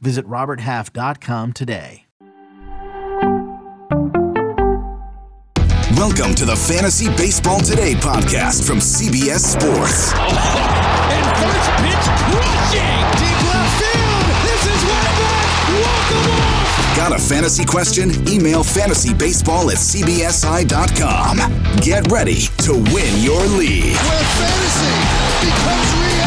Visit RobertHalf.com today. Welcome to the Fantasy Baseball Today podcast from CBS Sports. And first pitch crushing. Deep left field. This is way back. Walk the. Got a fantasy question? Email fantasybaseball at cbsi.com. Get ready to win your league. Where fantasy becomes reality.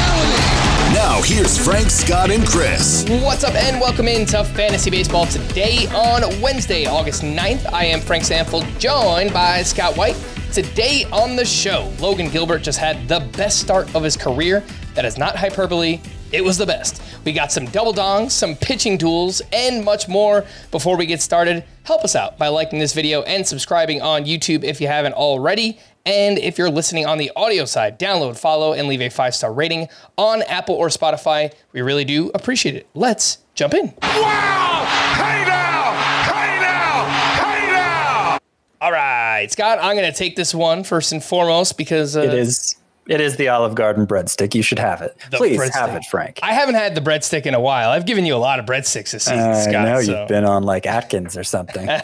Now, here's Frank, Scott, and Chris. What's up, and welcome into Fantasy Baseball today on Wednesday, August 9th. I am Frank Stampfl, joined by Scott White. Today on the show, Logan Gilbert just had the best start of his career. That is not hyperbole, it was the best. We got some double dongs, some pitching duels, and much more. Before we get started, help us out by liking this video and subscribing on YouTube if you haven't already. And if you're listening on the audio side, download, follow, and leave a five star rating on Apple or Spotify. We really do appreciate it. Let's jump in. Wow. Hey now. Hey now. Hey now. All right, Scott, I'm going to take this one first and foremost because uh, It is. It is the Olive Garden breadstick. You should have it. The Please breadstick. have it, Frank. I haven't had the breadstick in a while. I've given you a lot of breadsticks this season, I Scott. know so- you've been on like Atkins or something.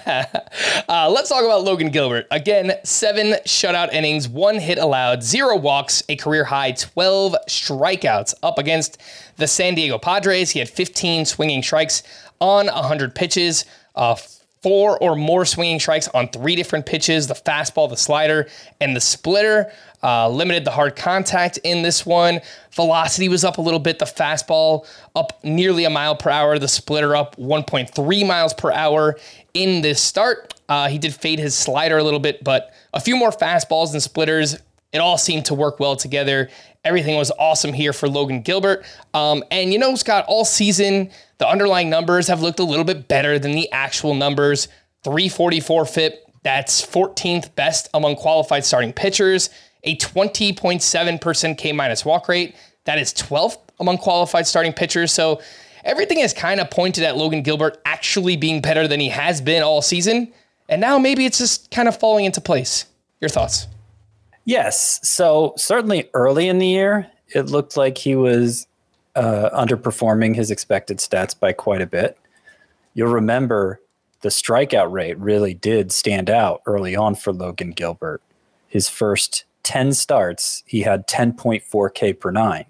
Uh, let's talk about Logan Gilbert. Again, seven shutout innings, one hit allowed, zero walks, a career high 12 strikeouts up against the San Diego Padres. He had 15 swinging strikes on 100 pitches. Uh, Four or more swinging strikes on three different pitches the fastball, the slider, and the splitter. Uh, limited the hard contact in this one. Velocity was up a little bit. The fastball up nearly a mile per hour. The splitter up 1.3 miles per hour in this start. Uh, he did fade his slider a little bit, but a few more fastballs and splitters. It all seemed to work well together. Everything was awesome here for Logan Gilbert. Um, and you know, Scott, all season, the underlying numbers have looked a little bit better than the actual numbers. 344 FIP, that's 14th best among qualified starting pitchers. A 20.7% K minus walk rate, that is 12th among qualified starting pitchers. So everything has kind of pointed at Logan Gilbert actually being better than he has been all season. And now maybe it's just kind of falling into place. Your thoughts? Yes. So certainly early in the year, it looked like he was uh, underperforming his expected stats by quite a bit. You'll remember the strikeout rate really did stand out early on for Logan Gilbert. His first 10 starts, he had 10.4 K per nine.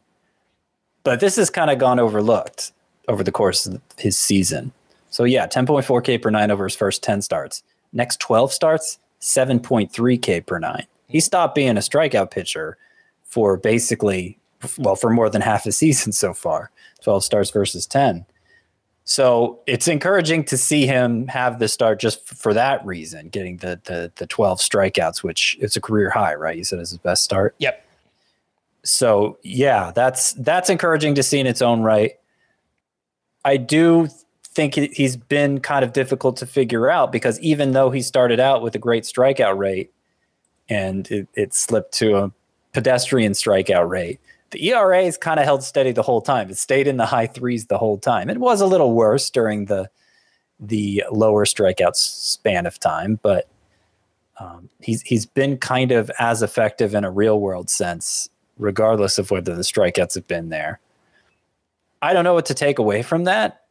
But this has kind of gone overlooked over the course of his season. So, yeah, 10.4 K per nine over his first 10 starts. Next 12 starts, 7.3 K per nine. He mm-hmm. stopped being a strikeout pitcher for basically, well, for more than half a season so far 12 starts versus 10. So it's encouraging to see him have the start just for that reason, getting the, the the 12 strikeouts, which is a career high, right? You said is his best start. Yep. So yeah, that's that's encouraging to see in its own right. I do think he's been kind of difficult to figure out because even though he started out with a great strikeout rate and it, it slipped to a pedestrian strikeout rate, the ERA has kind of held steady the whole time. It stayed in the high threes the whole time. It was a little worse during the the lower strikeout span of time, but um, he's he's been kind of as effective in a real world sense, regardless of whether the strikeouts have been there. I don't know what to take away from that.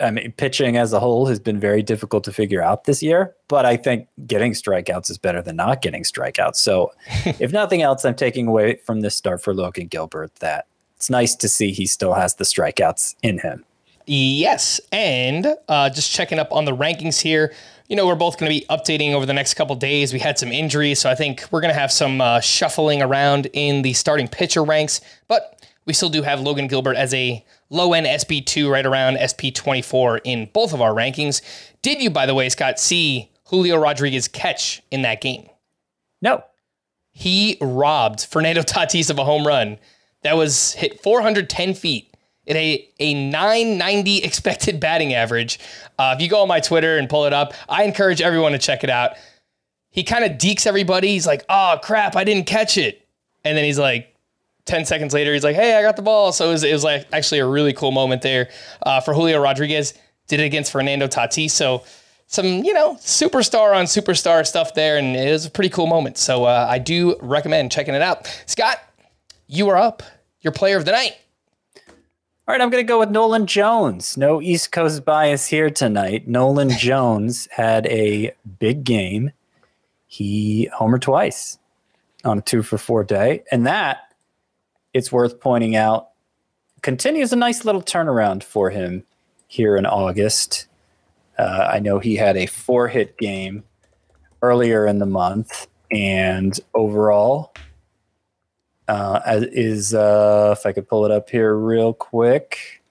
I mean, pitching as a whole has been very difficult to figure out this year, but I think getting strikeouts is better than not getting strikeouts. So, if nothing else, I'm taking away from this start for Logan Gilbert that it's nice to see he still has the strikeouts in him. Yes. And uh, just checking up on the rankings here. You know, we're both going to be updating over the next couple days. We had some injuries, so I think we're going to have some uh, shuffling around in the starting pitcher ranks. But we still do have Logan Gilbert as a low end SP2, right around SP24 in both of our rankings. Did you, by the way, Scott, see Julio Rodriguez catch in that game? No. He robbed Fernando Tatis of a home run that was hit 410 feet at a, a 990 expected batting average. Uh, if you go on my Twitter and pull it up, I encourage everyone to check it out. He kind of deeks everybody. He's like, oh, crap, I didn't catch it. And then he's like, 10 seconds later, he's like, hey, I got the ball. So it was, it was like actually a really cool moment there uh, for Julio Rodriguez. Did it against Fernando Tatis. So some, you know, superstar on superstar stuff there. And it was a pretty cool moment. So uh, I do recommend checking it out. Scott, you are up. Your player of the night. All right, I'm going to go with Nolan Jones. No East Coast bias here tonight. Nolan Jones had a big game. He homered twice on a two for four day. And that it's worth pointing out, continues a nice little turnaround for him here in August. Uh, I know he had a four hit game earlier in the month, and overall, uh, is uh, if I could pull it up here real quick.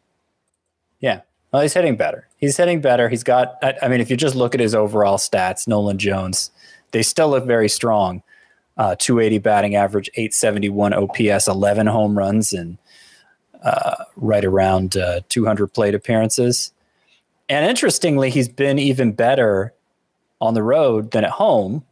Yeah, well, he's hitting better. He's hitting better. He's got, I, I mean, if you just look at his overall stats, Nolan Jones, they still look very strong uh, 280 batting average, 871 OPS, 11 home runs, and uh, right around uh, 200 plate appearances. And interestingly, he's been even better on the road than at home.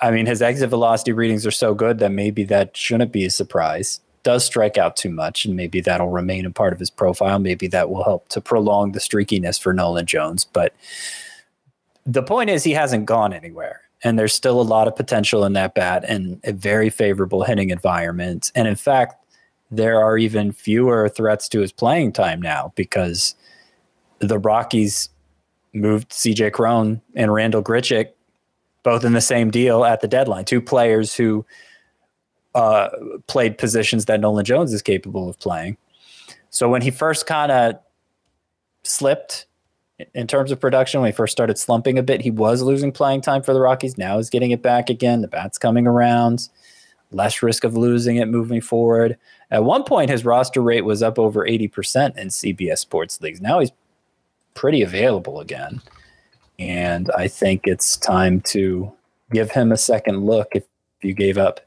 I mean, his exit velocity readings are so good that maybe that shouldn't be a surprise. Does strike out too much, and maybe that'll remain a part of his profile. Maybe that will help to prolong the streakiness for Nolan Jones. But the point is, he hasn't gone anywhere and there's still a lot of potential in that bat and a very favorable hitting environment. And in fact, there are even fewer threats to his playing time now because the Rockies moved CJ Cron and Randal Grichuk both in the same deal at the deadline. Two players who uh, played positions that Nolan Jones is capable of playing. So when he first kind of slipped in terms of production when he first started slumping a bit. He was losing playing time for the Rockies. Now he's getting it back again. The bat's coming around. Less risk of losing it moving forward. At one point, his roster rate was up over 80% in CBS Sports Leagues. Now he's pretty available again. And I think it's time to give him a second look if you gave up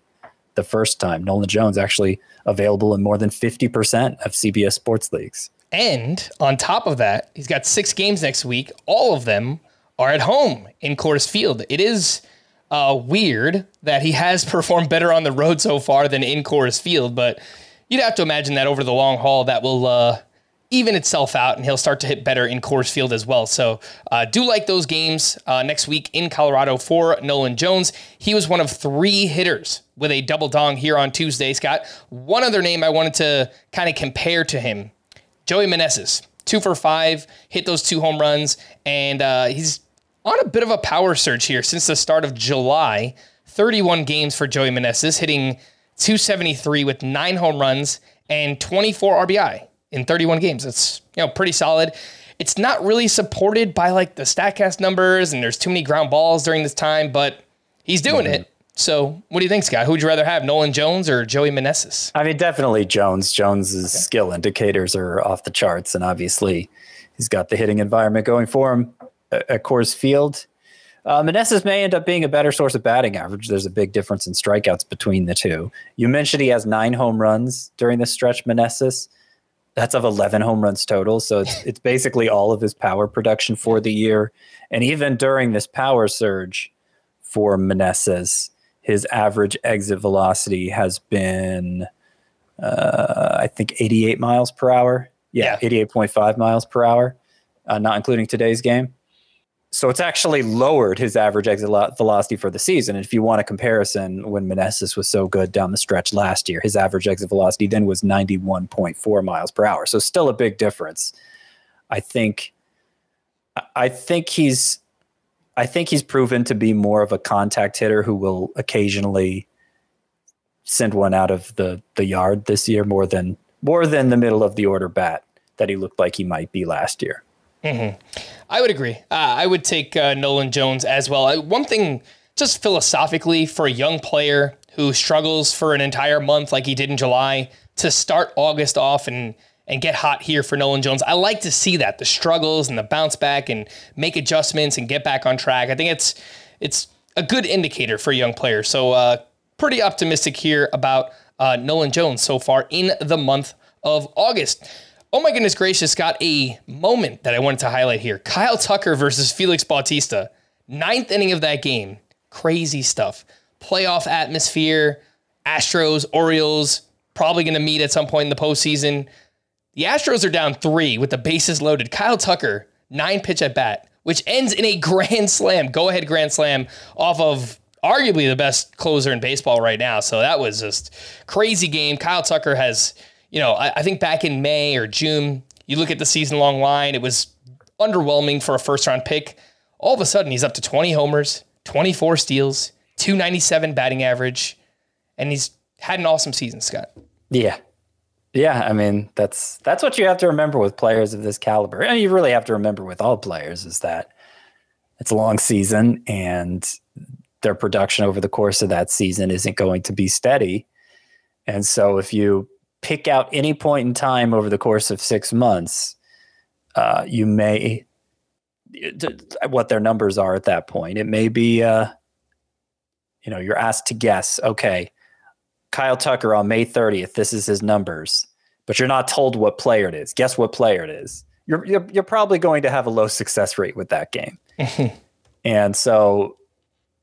the first time. Nolan Jones actually available in more than 50% of CBS Sports Leagues. And on top of that, he's got six games next week. All of them are at home in Coors Field. It is uh, weird that he has performed better on the road so far than in Coors Field, but you'd have to imagine that over the long haul, that will uh, even itself out and he'll start to hit better in Coors Field as well. So, uh, do like those games uh, next week in Colorado for Nolan Jones. He was one of three hitters with a double dong here on Tuesday, Scott. One other name I wanted to kind of compare to him Joey Meneses, two for five, hit those two home runs, and uh, he's on a bit of a power surge here since the start of July. 31 games for Joey Meneses, hitting 273 with nine home runs and 24 RBI in 31 games. That's you know pretty solid. It's not really supported by like the Statcast numbers, and there's too many ground balls during this time, but he's doing mm-hmm. it. So, what do you think, Scott? Who would you rather have, Nolan Jones or Joey Meneses? I mean, definitely Jones. Jones's okay. skill indicators are off the charts, and obviously, he's got the hitting environment going for him at Coors Field. Uh, Meneses may end up being a better source of batting average. There's a big difference in strikeouts between the two. You mentioned he has nine home runs during this stretch, Meneses. That's of 11 home runs total. So it's, it's basically all of his power production for the year. And even during this power surge for Meneses, his average exit velocity has been, uh, I think, 88 miles per hour. Yeah, yeah. 88.5 miles per hour, uh, not including today's game. So it's actually lowered his average exit velocity for the season. And if you want a comparison, when Meneses was so good down the stretch last year, his average exit velocity then was 91.4 miles per hour. So still a big difference. I think I think he's I think he's proven to be more of a contact hitter who will occasionally send one out of the the yard this year more than more than the middle of the order bat that he looked like he might be last year. Mm-hmm. I would agree. Uh, I would take uh, Nolan Jones as well. I, one thing, just philosophically, for a young player who struggles for an entire month like he did in July to start August off and and get hot here for Nolan Jones. I like to see that the struggles and the bounce back and make adjustments and get back on track. I think it's it's a good indicator for a young players. So uh, pretty optimistic here about uh, Nolan Jones so far in the month of August. Oh my goodness gracious, got a moment that I wanted to highlight here. Kyle Tucker versus Felix Bautista. Ninth inning of that game. Crazy stuff. Playoff atmosphere. Astros, Orioles, probably going to meet at some point in the postseason. The Astros are down three with the bases loaded. Kyle Tucker, nine pitch at bat, which ends in a grand slam, go ahead grand slam off of arguably the best closer in baseball right now. So that was just crazy game. Kyle Tucker has you know, I, I think back in May or June, you look at the season long line, it was underwhelming for a first round pick. All of a sudden, he's up to 20 homers, 24 steals, 297 batting average, and he's had an awesome season, Scott. Yeah. Yeah, I mean that's that's what you have to remember with players of this caliber. And you really have to remember with all players is that it's a long season and their production over the course of that season isn't going to be steady. And so if you pick out any point in time over the course of six months, uh, you may what their numbers are at that point. It may be, uh, you know, you're asked to guess. Okay, Kyle Tucker on May 30th. This is his numbers, but you're not told what player it is. Guess what player it is. You're you're, you're probably going to have a low success rate with that game, and so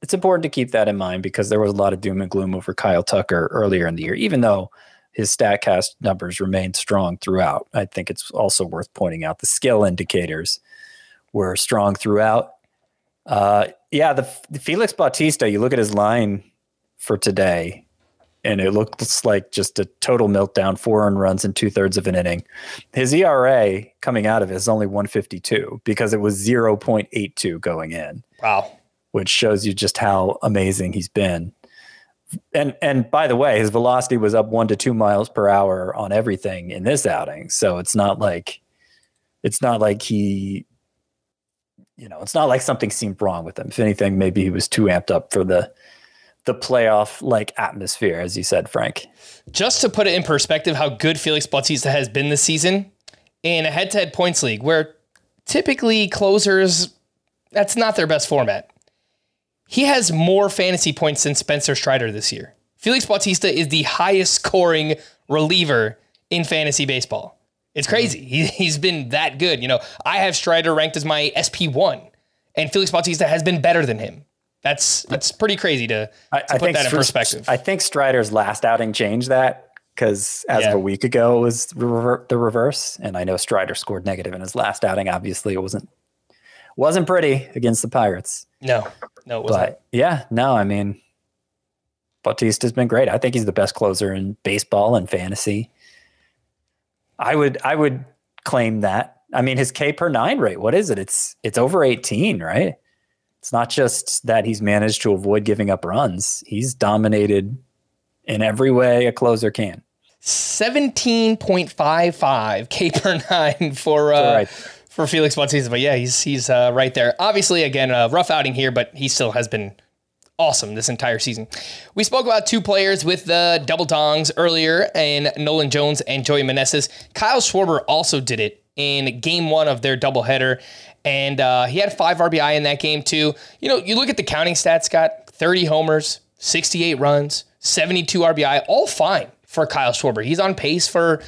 it's important to keep that in mind because there was a lot of doom and gloom over Kyle Tucker earlier in the year, even though his StatCast numbers remained strong throughout. I think it's also worth pointing out the skill indicators were strong throughout. Uh, yeah, the, the, Felix Bautista. You look at his line for today, and it looks like just a total meltdown. Four earned runs in two thirds of an inning. His ERA coming out of it is only 152 because it was 0.82 going in. Wow, which shows you just how amazing he's been and and by the way, his velocity was up one to two miles per hour on everything in this outing. So it's not like it's not like he you know, it's not like something seemed wrong with him. If anything, maybe he was too amped up for the the playoff like atmosphere, as you said, Frank. Just to put it in perspective, how good Felix Bautista has been this season in a head-to-head points league, where typically closers that's not their best format. He has more fantasy points than Spencer Strider this year. Felix Bautista is the highest scoring reliever in fantasy baseball. It's mm-hmm. crazy. He, he's been that good. You know, I have Strider ranked as my SP1, and Felix Bautista has been better than him. That's that's pretty crazy to, to I, I put that in perspective. I think Strider's last outing changed that because as yeah. of a week ago it was the reverse, and I know Strider scored negative in his last outing. Obviously, it wasn't wasn't pretty against the Pirates. No, no, it wasn't. But yeah, no, I mean, Bautista's been great. I think he's the best closer in baseball and fantasy. I would, I would claim that. I mean, his K per nine rate, what is it? It's it's over 18, right? It's not just that he's managed to avoid giving up runs. He's dominated in every way a closer can. 17.55 K per nine for uh, right for Felix Bautista. But yeah, he's he's uh, right there. Obviously, again, a rough outing here, but he still has been awesome this entire season. We spoke about two players with the double dongs earlier, and Nolan Jones and Joey Meneses. Kyle Schwarber also did it in game one of their doubleheader, and uh, he had five RBI in that game too. You know, you look at the counting stats, Scott: 30 homers, 68 runs, 72 RBI, all fine for Kyle Schwarber. He's on pace for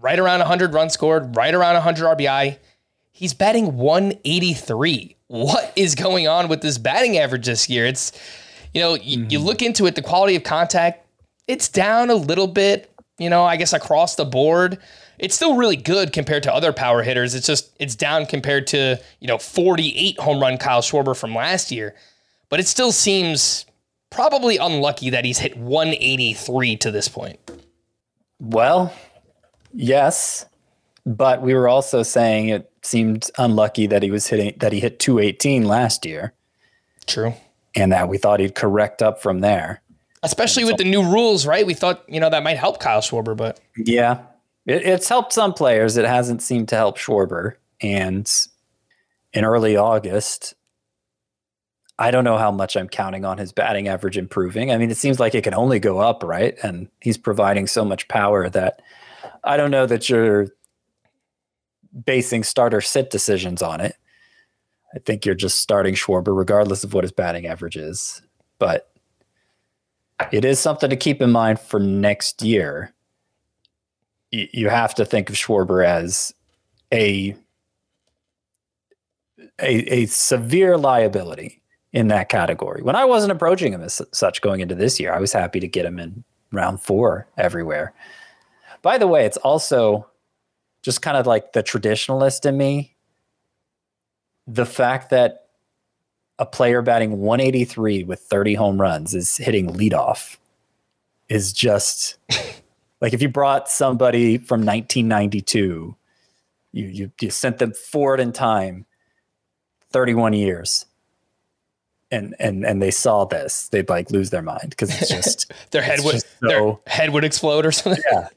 right around 100 runs scored, right around 100 RBI. He's batting 183. What is going on with this batting average this year? It's, you know, mm-hmm. you, look into it, the quality of contact, it's down a little bit, you know, I guess across the board. It's still really good compared to other power hitters. It's just, it's down compared to, you know, 48 home run Kyle Schwarber from last year. But it still seems probably unlucky that he's hit 183 to this point. Well, Yes, but we were also saying it seemed unlucky that he was hitting that he hit 218 last year, True. and that we thought he'd correct up from there. Especially with the new rules, right? We thought, you know, that might help Kyle Schwarber, but Yeah, it, it's helped some players. It hasn't seemed to help Schwarber. And in early August, I don't know how much I'm counting on his batting average improving. I mean, it seems like it can only go up, right? And he's providing so much power that I don't know that you're basing starter sit decisions on it. I think you're just starting Schwarber regardless of what his batting average is. But it is something to keep in mind for next year. You have to think of Schwarber as a a, a severe liability in that category. When I wasn't approaching him as such going into this year, I was happy to get him in round four everywhere. By the way, it's also just kind of like the traditionalist in me. The fact that a player batting 183 with 30 home runs is hitting leadoff is just like if you brought somebody from 1992, you you you sent them forward in time 31 years. And and and they saw this, they'd like lose their mind because it's just their head would just their head would explode or something. yeah,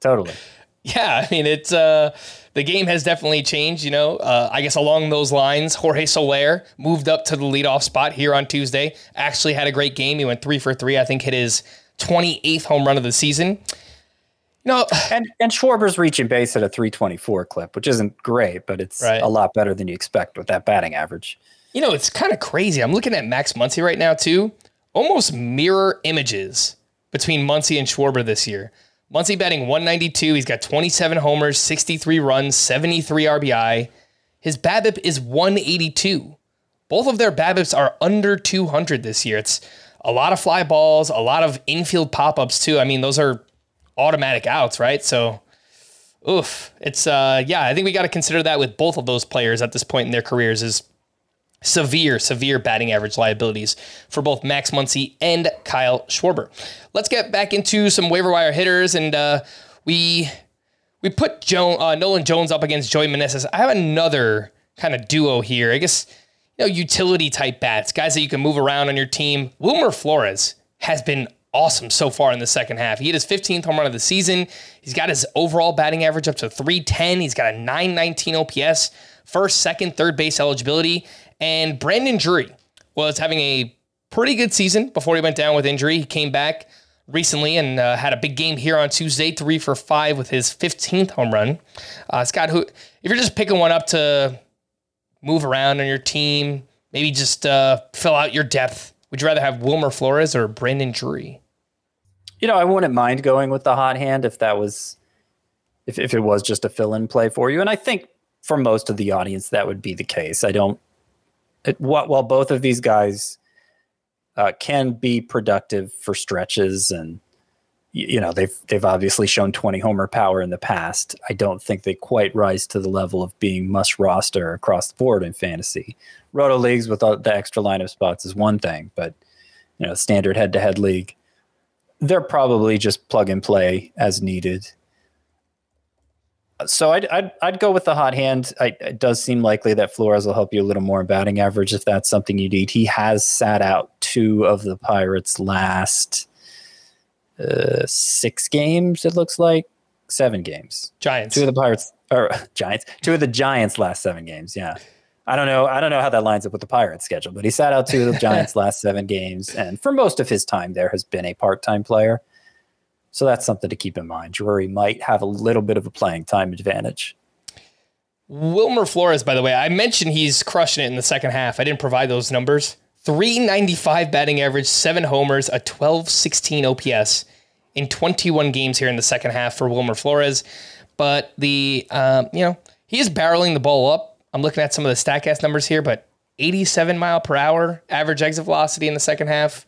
totally. Yeah, I mean it's uh the game has definitely changed, you know. Uh, I guess along those lines, Jorge Soler moved up to the leadoff spot here on Tuesday. Actually had a great game. He went three for three. I think hit his 28th home run of the season. Know, And and Schwarber's reaching base at a 324 clip, which isn't great, but it's Right. a lot better than you expect with that batting average. you know, it's kind of crazy. I'm looking at Max Muncy right now too. Almost mirror images between Muncy and Schwarber this year. Muncy batting 192. He's got 27 homers, 63 runs, 73 RBI. His BABIP is 182. Both of their BABIPs are under 200 this year. It's a lot of fly balls, a lot of infield pop ups too. I mean, those are automatic outs, right? So, oof. It's uh, yeah. I think we got to consider that with both of those players at this point in their careers is severe, severe batting average liabilities for both Max Muncy and Kyle Schwarber. Let's get back into some waiver wire hitters, and uh, we we put Joan, uh, Nolan Jones up against Joey Meneses. I have another kind of duo here. I guess you know utility type bats, guys that you can move around on your team. Wilmer Flores has been awesome so far in the second half. He hit his 15th home run of the season. He's got his overall batting average up to 310. He's got a 919 OPS, first, second, third base eligibility. And Brandon Drury was having a pretty good season before he went down with injury. He came back recently and uh, had a big game here on Tuesday, three for five with his 15th home run. Uh, Scott, who, if you're just picking one up to move around on your team, maybe just uh, fill out your depth, would you rather have Wilmer Flores or Brandon Drury? You know, I wouldn't mind going with the hot hand if that was if if it was just a fill-in play for you. And I think for most of the audience that would be the case. I don't it, while both of these guys uh, can be productive for stretches and you know they've they've obviously shown 20 homer power in the past. I don't think they quite rise to the level of being must roster across the board in fantasy. Roto leagues with the extra lineup spots is one thing, but you know standard head-to-head league they're probably just plug and play as needed. So I'd I'd, I'd go with the hot hand. I, it does seem likely that Flores will help you a little more in batting average if that's something you need. He has sat out two of the Pirates' last uh, six games. It looks like seven games. Giants. Two of the Pirates or Giants. Two of the Giants' last seven games. Yeah. I don't know. I don't know how that lines up with the Pirates schedule, but he sat out two of the Giants' last seven games, and for most of his time there has been a part-time player. So that's something to keep in mind. Drury might have a little bit of a playing time advantage. Wilmer Flores, by the way, I mentioned he's crushing it in the second half. I didn't provide those numbers. 395 batting average, seven homers, a 1216 OPS in 21 games here in the second half for Wilmer Flores. But the, um, you know, he is barreling the ball up. I'm looking at some of the StatCast numbers here, but 87 mile per hour average exit velocity in the second half.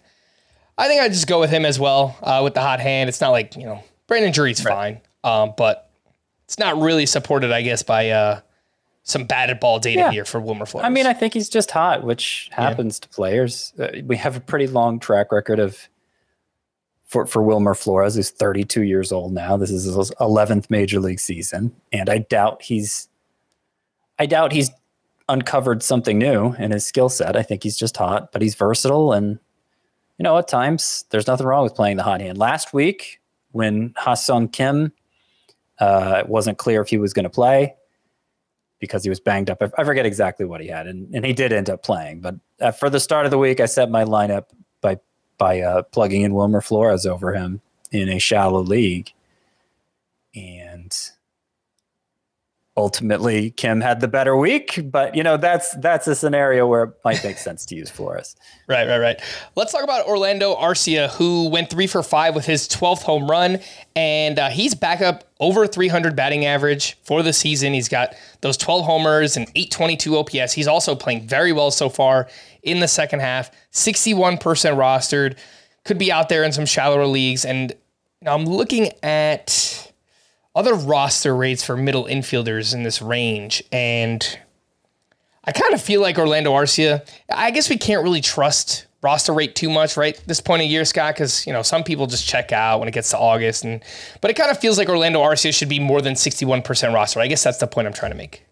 I think I'd just go with him as well uh, with the hot hand. It's not like, you know, Brandon Drury's fine, um, but it's not really supported, I guess, by uh, some batted ball data Yeah. here for Wilmer Flores. I mean, I think he's just hot, which happens to players. Uh, we have a pretty long track record of for for Wilmer Flores, who's 32 years old now. This is his 11th major league season, and I doubt he's I doubt he's uncovered something new in his skill set. I think he's just hot, but he's versatile and you know, at times there's nothing wrong with playing the hot hand. Last week when Ha-Seong Kim uh, it wasn't clear if he was going to play because he was banged up. I forget exactly what he had, and, and he did end up playing. But uh, for the start of the week, I set my lineup by by uh, plugging in Wilmer Flores over him in a shallow league, and ultimately Kim had the better week, but you know that's that's a scenario where it might make sense to use Flores. Right, right, right. Let's talk about Orlando Arcia, who went three for five with his 12th home run, and uh, he's back up over 300 batting average for the season. He's got those 12 homers and 822 OPS. He's also playing very well so far in the second half. 61% rostered, could be out there in some shallower leagues, and now I'm looking at other roster rates for middle infielders in this range. And I kind of feel like Orlando Arcia, I guess we can't really trust roster rate too much, right? This point of year, Scott, because you know some people just check out when it gets to August, and but it kind of feels like Orlando Arcia should be more than sixty-one percent roster. I guess that's the point I'm trying to make.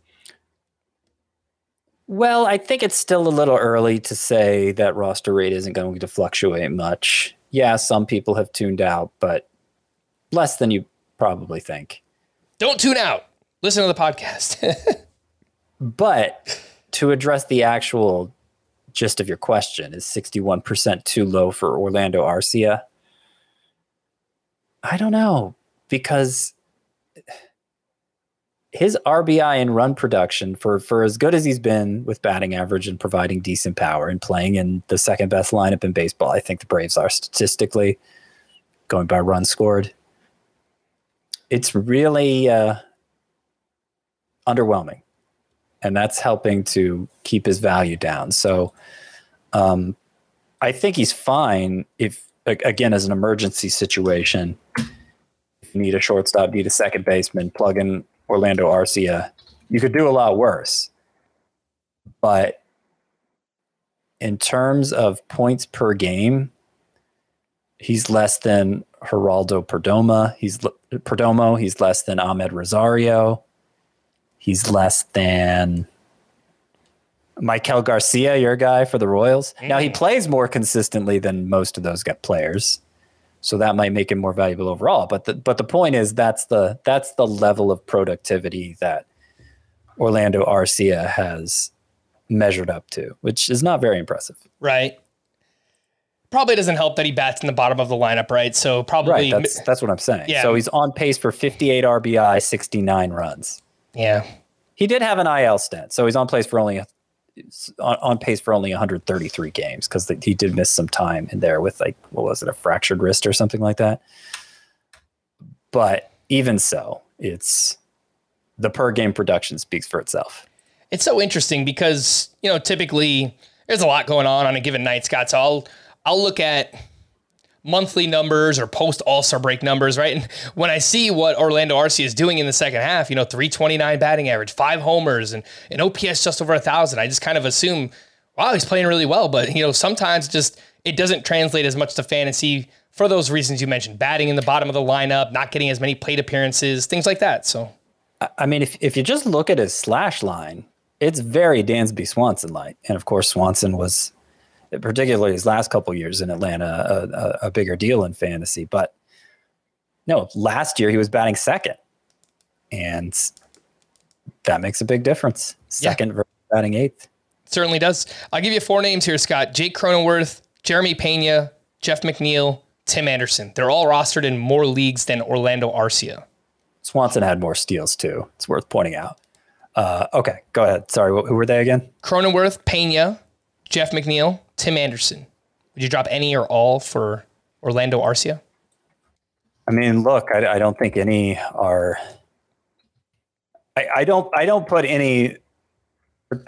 Well, I think it's still a little early to say that roster rate isn't going to fluctuate much. Yeah, some people have tuned out, but less than you probably think. Don't tune out. Listen to the podcast. but to address the actual gist of your question, is 61% too low for Orlando Arcia? I don't know because his RBI and run production for for as good as he's been with batting average and providing decent power and playing in the second best lineup in baseball, I think the Braves are statistically going by runs scored it's really uh, underwhelming, and that's helping to keep his value down. So, um, I think he's fine if, again, as an emergency situation, need a shortstop, need a second baseman, plug in Orlando Arcia. You could do a lot worse, but in terms of points per game, he's less than Geraldo Perdomo. He's Perdomo. He's less than Amed Rosario. He's less than Maikel Garcia, your guy for the Royals. Mm. Now he plays more consistently than most of those get players, so that might make him more valuable overall. But the but the point is that's the that's the level of productivity that Orlando Arcia has measured up to, which is not very impressive. Right probably doesn't help that he bats in the bottom of the lineup, right? So probably right, that's, that's what I'm saying. Yeah. So he's on pace for 58 RBI, 69 runs. Yeah. He did have an IL stint, so he's on pace for only on, on pace for only 133 games because he did miss some time in there with like what was it, a fractured wrist or something like that. But even so, it's the per game production speaks for itself. It's so interesting because you know typically there's a lot going on on a given night, Scott. So I'll I'll look at monthly numbers or post All Star break numbers, right? And when I see what Orlando Arcia is doing in the second half, you know, 329 batting average, five homers, and an OPS just over a thousand, I just kind of assume, wow, he's playing really well. But you know, sometimes just it doesn't translate as much to fantasy for those reasons you mentioned, batting in the bottom of the lineup, not getting as many plate appearances, things like that. So, I mean, if if you just look at his slash line, it's very Dansby Swanson like, and of course Swanson was particularly his last couple years in Atlanta, a, a, a, bigger deal in fantasy. But no, last year he was batting second, and that makes a big difference. Second yeah. versus batting eighth. Certainly does. I'll give you four names here, Scott: Jake Cronenworth, Jeremy Pena, Jeff McNeil, Tim Anderson. They're all rostered in more leagues than Orlando Arcia. Swanson had more steals too. It's worth pointing out. Uh, okay, go ahead. Sorry, who were they again? Cronenworth, Pena, Jeff McNeil, Tim Anderson. Would you drop any or all for Orlando Arcia? I mean, look, I, I don't think any are. I, I don't. I don't put any.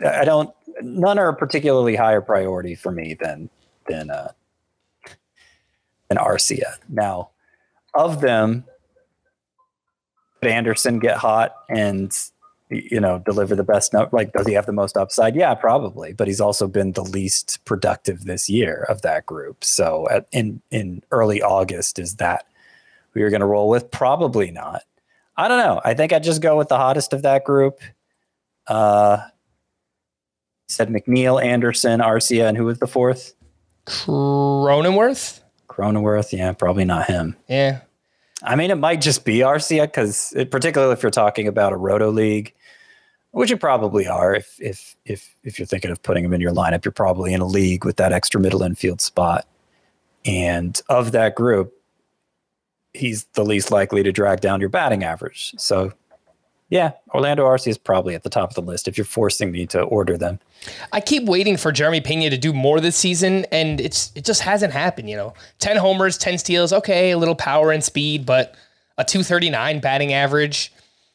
I don't. None are a particularly higher priority for me than than uh, than Arcia. Now, of them, Anderson get hot and you know, deliver the best note? Like, does he have the most upside? Yeah, probably. But he's also been the least productive this year of that group. So at, in in early August, is that who you're going to roll with? Probably not. I don't know. I think I'd just go with the hottest of that group. Uh, said McNeil, Anderson, Arcia, and who was the fourth? Cronenworth. Cronenworth. Yeah, probably not him. Yeah. I mean, it might just be Arcia because, particularly if you're talking about a roto league, which you probably are. If if if if you're thinking of putting him in your lineup, you're probably in a league with that extra middle infield spot. And of that group, he's the least likely to drag down your batting average. So, yeah, Orlando Arcia is probably at the top of the list if you're forcing me to order them. I keep waiting for Jeremy Pena to do more this season, and it's it just hasn't happened. You know, ten homers, ten steals, okay, a little power and speed, but a two thirty nine batting average.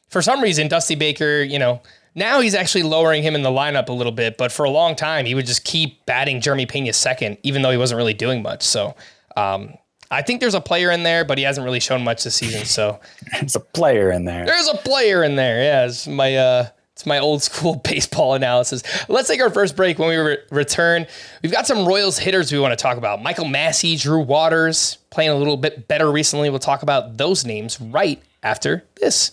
For some reason, Dusty Baker, you know, now he's actually lowering him in the lineup a little bit, but for a long time he would just keep batting Jeremy Pena second, even though he wasn't really doing much. So. Um, I think there's a player in there, but he hasn't really shown much this season. So There's a player in there. there's a player in there. Yeah, it's my uh, it's my old school baseball analysis. Let's take our first break. When we re- return, we've got some Royals hitters we want to talk about. Michael Massey, Drew Waters, playing a little bit better recently. We'll talk about those names right after this.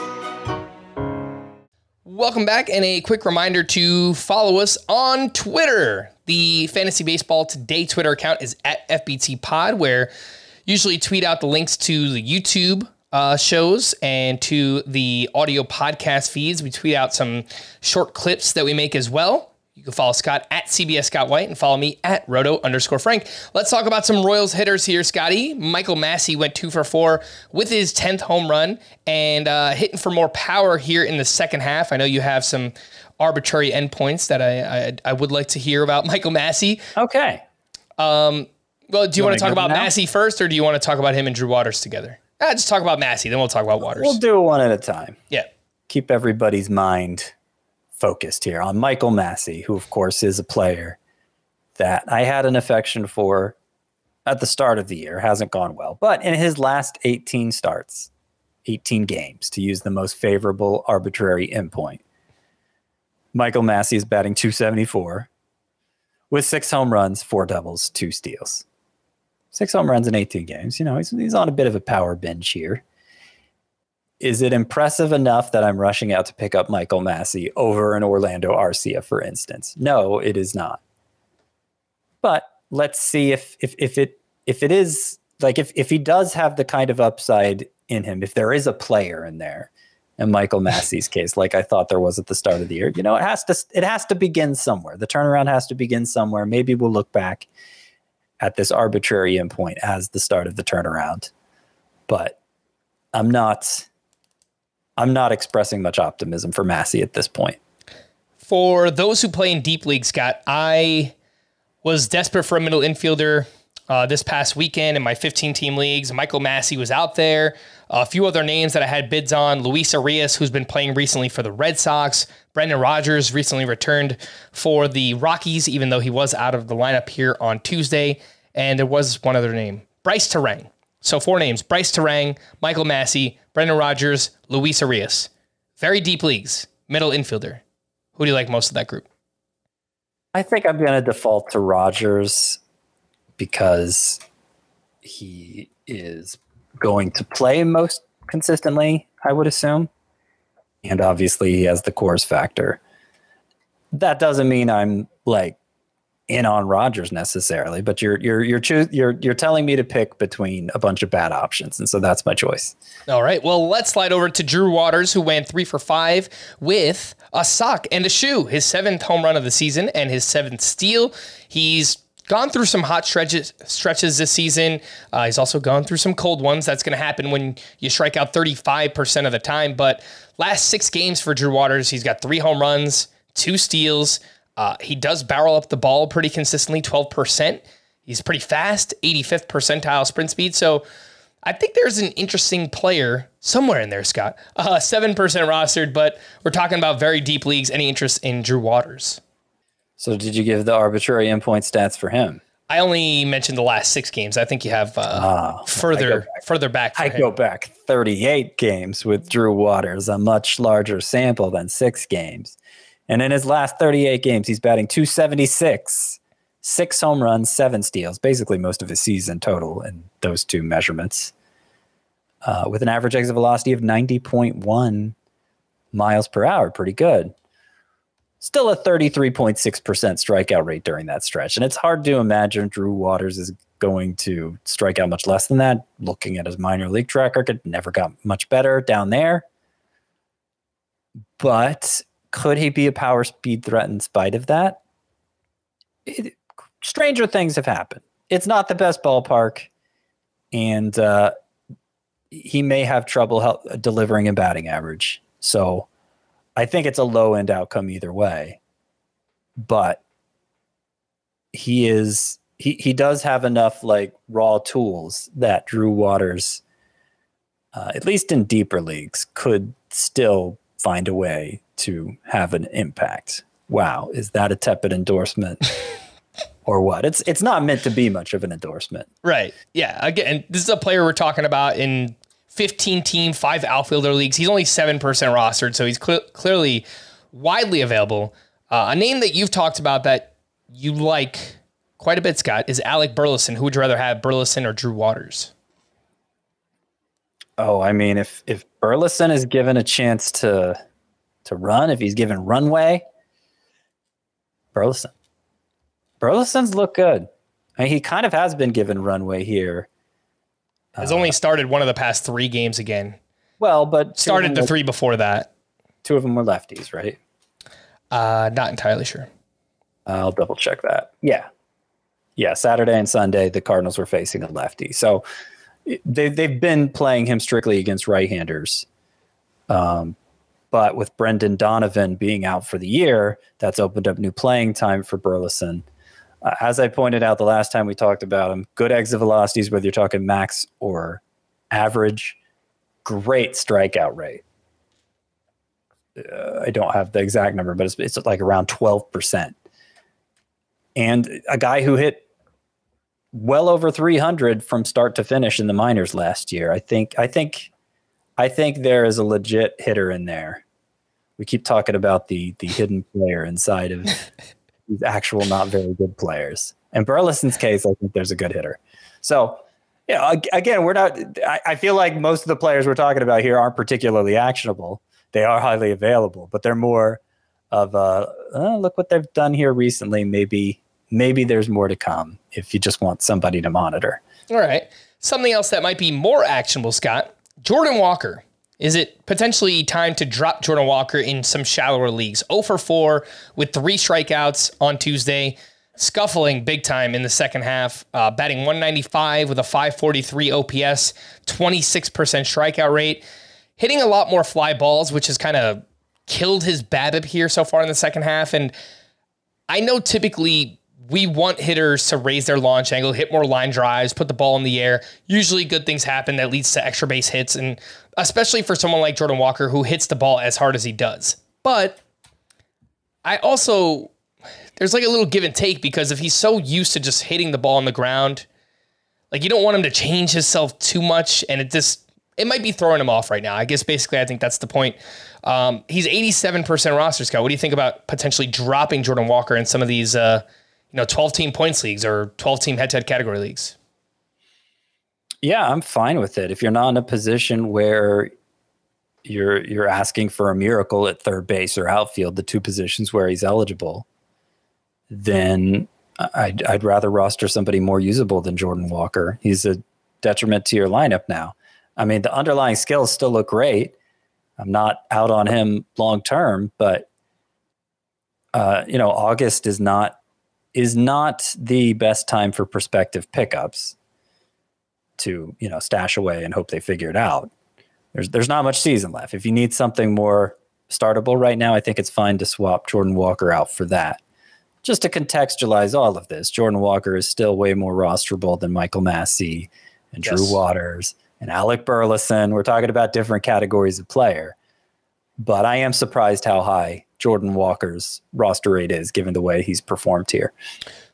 Welcome back, and a quick reminder to follow us on Twitter. The Fantasy Baseball Today Twitter account is at FBT Pod, where usually tweet out the links to the YouTube uh, shows and to the audio podcast feeds. We tweet out some short clips that we make as well. You can follow Scott at CBS Scott White and follow me at Roto underscore Frank. Let's talk about some Royals hitters here, Scotty. Michael Massey went two for four with his 10th home run and uh, hitting for more power here in the second half. I know you have some arbitrary endpoints that I, I, I would like to hear about Michael Massey. Okay. Um, Well, do you, want to talk about now? Massey first, or do you want to talk about him and Drew Waters together? Ah, just talk about Massey, then we'll talk about Waters. We'll do it one at a time. yeah. keep everybody's mind focused here on Michael Massey, who, of course, is a player that I had an affection for at the start of the year. Hasn't gone well, but in his last 18 starts, 18 games, to use the most favorable arbitrary endpoint, Michael Massey is batting 274 with six home runs, four doubles, two steals. Six home runs in 18 games. You know, he's, he's on a bit of a power binge here is it impressive enough that I'm rushing out to pick up Michael Massey over an Orlando Arcia, for instance? No, it is not. But let's see if if if it if it is like if if he does have the kind of upside in him, if there is a player in there, in Michael Massey's case, like I thought there was at the start of the year, you know, it has to it has to begin somewhere. The turnaround has to begin somewhere. Maybe we'll look back at this arbitrary endpoint as the start of the turnaround. But I'm not I'm not expressing much optimism for Massey at this point. For those who play in deep league, Scott, I was desperate for a middle infielder uh, this past weekend in my 15 team leagues. Michael Massey was out there. a few other names that I had bids on Luis Urías, who's been playing recently for the Red Sox. Brendan Rodgers recently returned for the Rockies, even though he was out of the lineup here on Tuesday. And there was one other name Brice Turang. So four names Brice Turang, Michael Massey, Brendan Rodgers, Luis Urías. Very deep leagues, middle infielder. Who do you like most of that group? I think I'm going to default to Rodgers because he is going to play most consistently, I would assume. And obviously, he has the Coors factor. That doesn't mean I'm like in on Rodgers necessarily, but you're you're you're choo- you're you're telling me to pick between a bunch of bad options, and so that's my choice. All right. Well, let's slide over to Drew Waters, who went three for five with a sock and a shoe. His seventh home run of the season and his seventh steal. He's gone through some hot stretches stretches this season. Uh, he's also gone through some cold ones. That's going to happen when you strike out 35% of the time. But last six games for Drew Waters, he's got three home runs, two steals. Uh, he does barrel up the ball pretty consistently, 12%. He's pretty fast, 85th percentile sprint speed. So I think there's an interesting player somewhere in there, Scott. Uh, 7% rostered, but we're talking about very deep leagues. Any interest in Drew Waters? So did you give the arbitrary endpoint stats for him? I only mentioned the last six games. I think you have uh, further back. further back. I him. go back 38 games with Drew Waters, a much larger sample than six games. And in his last 38 games, he's batting 276, six home runs, seven steals, basically most of his season total in those two measurements, uh, with an average exit velocity of 90.1 miles per hour. Pretty good. Still a 33.6% strikeout rate during that stretch. And it's hard to imagine Drew Waters is going to strike out much less than that. Looking at his minor league track record, never got much better down there. But could he be a power speed threat in spite of that? It, stranger things have happened. It's not the best ballpark, and uh, he may have trouble help, delivering a batting average. So I think it's a low end outcome either way. But he is he he does have enough like raw tools that Drew Waters, uh, at least in deeper leagues, could still find a way to have an impact. Wow, is that a tepid endorsement? or what? It's it's not meant to be much of an endorsement. Right. Yeah. Again, this is a player we're talking about in 15 team, five outfielder leagues. He's only 7% rostered, so he's cl- clearly widely available. Uh, a name that you've talked about that you like quite a bit, Scott, is Alec Burleson. Who would you rather have, Burleson or Drew Waters? Oh, I mean, if if Burleson is given a chance to to run, if he's given runway, Burleson. Burleson's look good. I mean, he kind of has been given runway here. Has uh, only started one of the past three games again. Well, but started the were, three before that. Two of them were lefties, right? Uh, not entirely sure. I'll double check that. Yeah, yeah. Saturday and Sunday, the Cardinals were facing a lefty, so they they've been playing him strictly against right-handers. Um, but with Brendan Donovan being out for the year, that's opened up new playing time for Burleson. Uh, as I pointed out the last time we talked about him, good exit velocities, whether you're talking max or average, great strikeout rate. Uh, I don't have the exact number, but it's, it's like around 12%. And a guy who hit well over 300 from start to finish in the minors last year. I think, I think, I think there is a legit hitter in there. We keep talking about the the hidden player inside of these actual not very good players. In Burleson's case, I think there's a good hitter. So, yeah, again, we're not. I, I feel like most of the players we're talking about here aren't particularly actionable. They are highly available, but they're more of a oh, look what they've done here recently. Maybe maybe there's more to come if you just want somebody to monitor. All right. Something else that might be more actionable, Scott. Jordan Walker. Is it potentially time to drop Jordan Walker in some shallower leagues? 0 for 4 with three strikeouts on Tuesday, scuffling big time in the second half, uh, batting 195 with a 543 OPS, 26% strikeout rate, hitting a lot more fly balls, which has kind of killed his BABIP here so far in the second half. And I know typically we want hitters to raise their launch angle, hit more line drives, put the ball in the air. Usually good things happen that leads to extra base hits and especially for someone like Jordan Walker who hits the ball as hard as he does. But I also there's like a little give and take because if he's so used to just hitting the ball on the ground, like you don't want him to change himself too much and it just it might be throwing him off right now. I guess basically I think that's the point. Um, he's 87% roster, Scott. What do you think about potentially dropping Jordan Walker in some of these uh, you know 12 team points leagues or 12 team head to head category leagues. Yeah, I'm fine with it. If you're not in a position where you're you're asking for a miracle at third base or outfield, the two positions where he's eligible, then I'd, I'd rather roster somebody more usable than Jordan Walker. He's a detriment to your lineup now. I mean, the underlying skills still look great. I'm not out on him long term, but uh, you know, August is not is not the best time for prospective pickups to you know stash away and hope they figure it out. There's there's not much season left. If you need something more startable right now, I think it's fine to swap Jordan Walker out for that. Just to contextualize all of this, Jordan Walker is still way more rosterable than Michael Massey and Drew Yes. Waters and Alec Burleson. We're talking about different categories of player. But I am surprised how high Jordan Walker's roster rate is given the way he's performed here.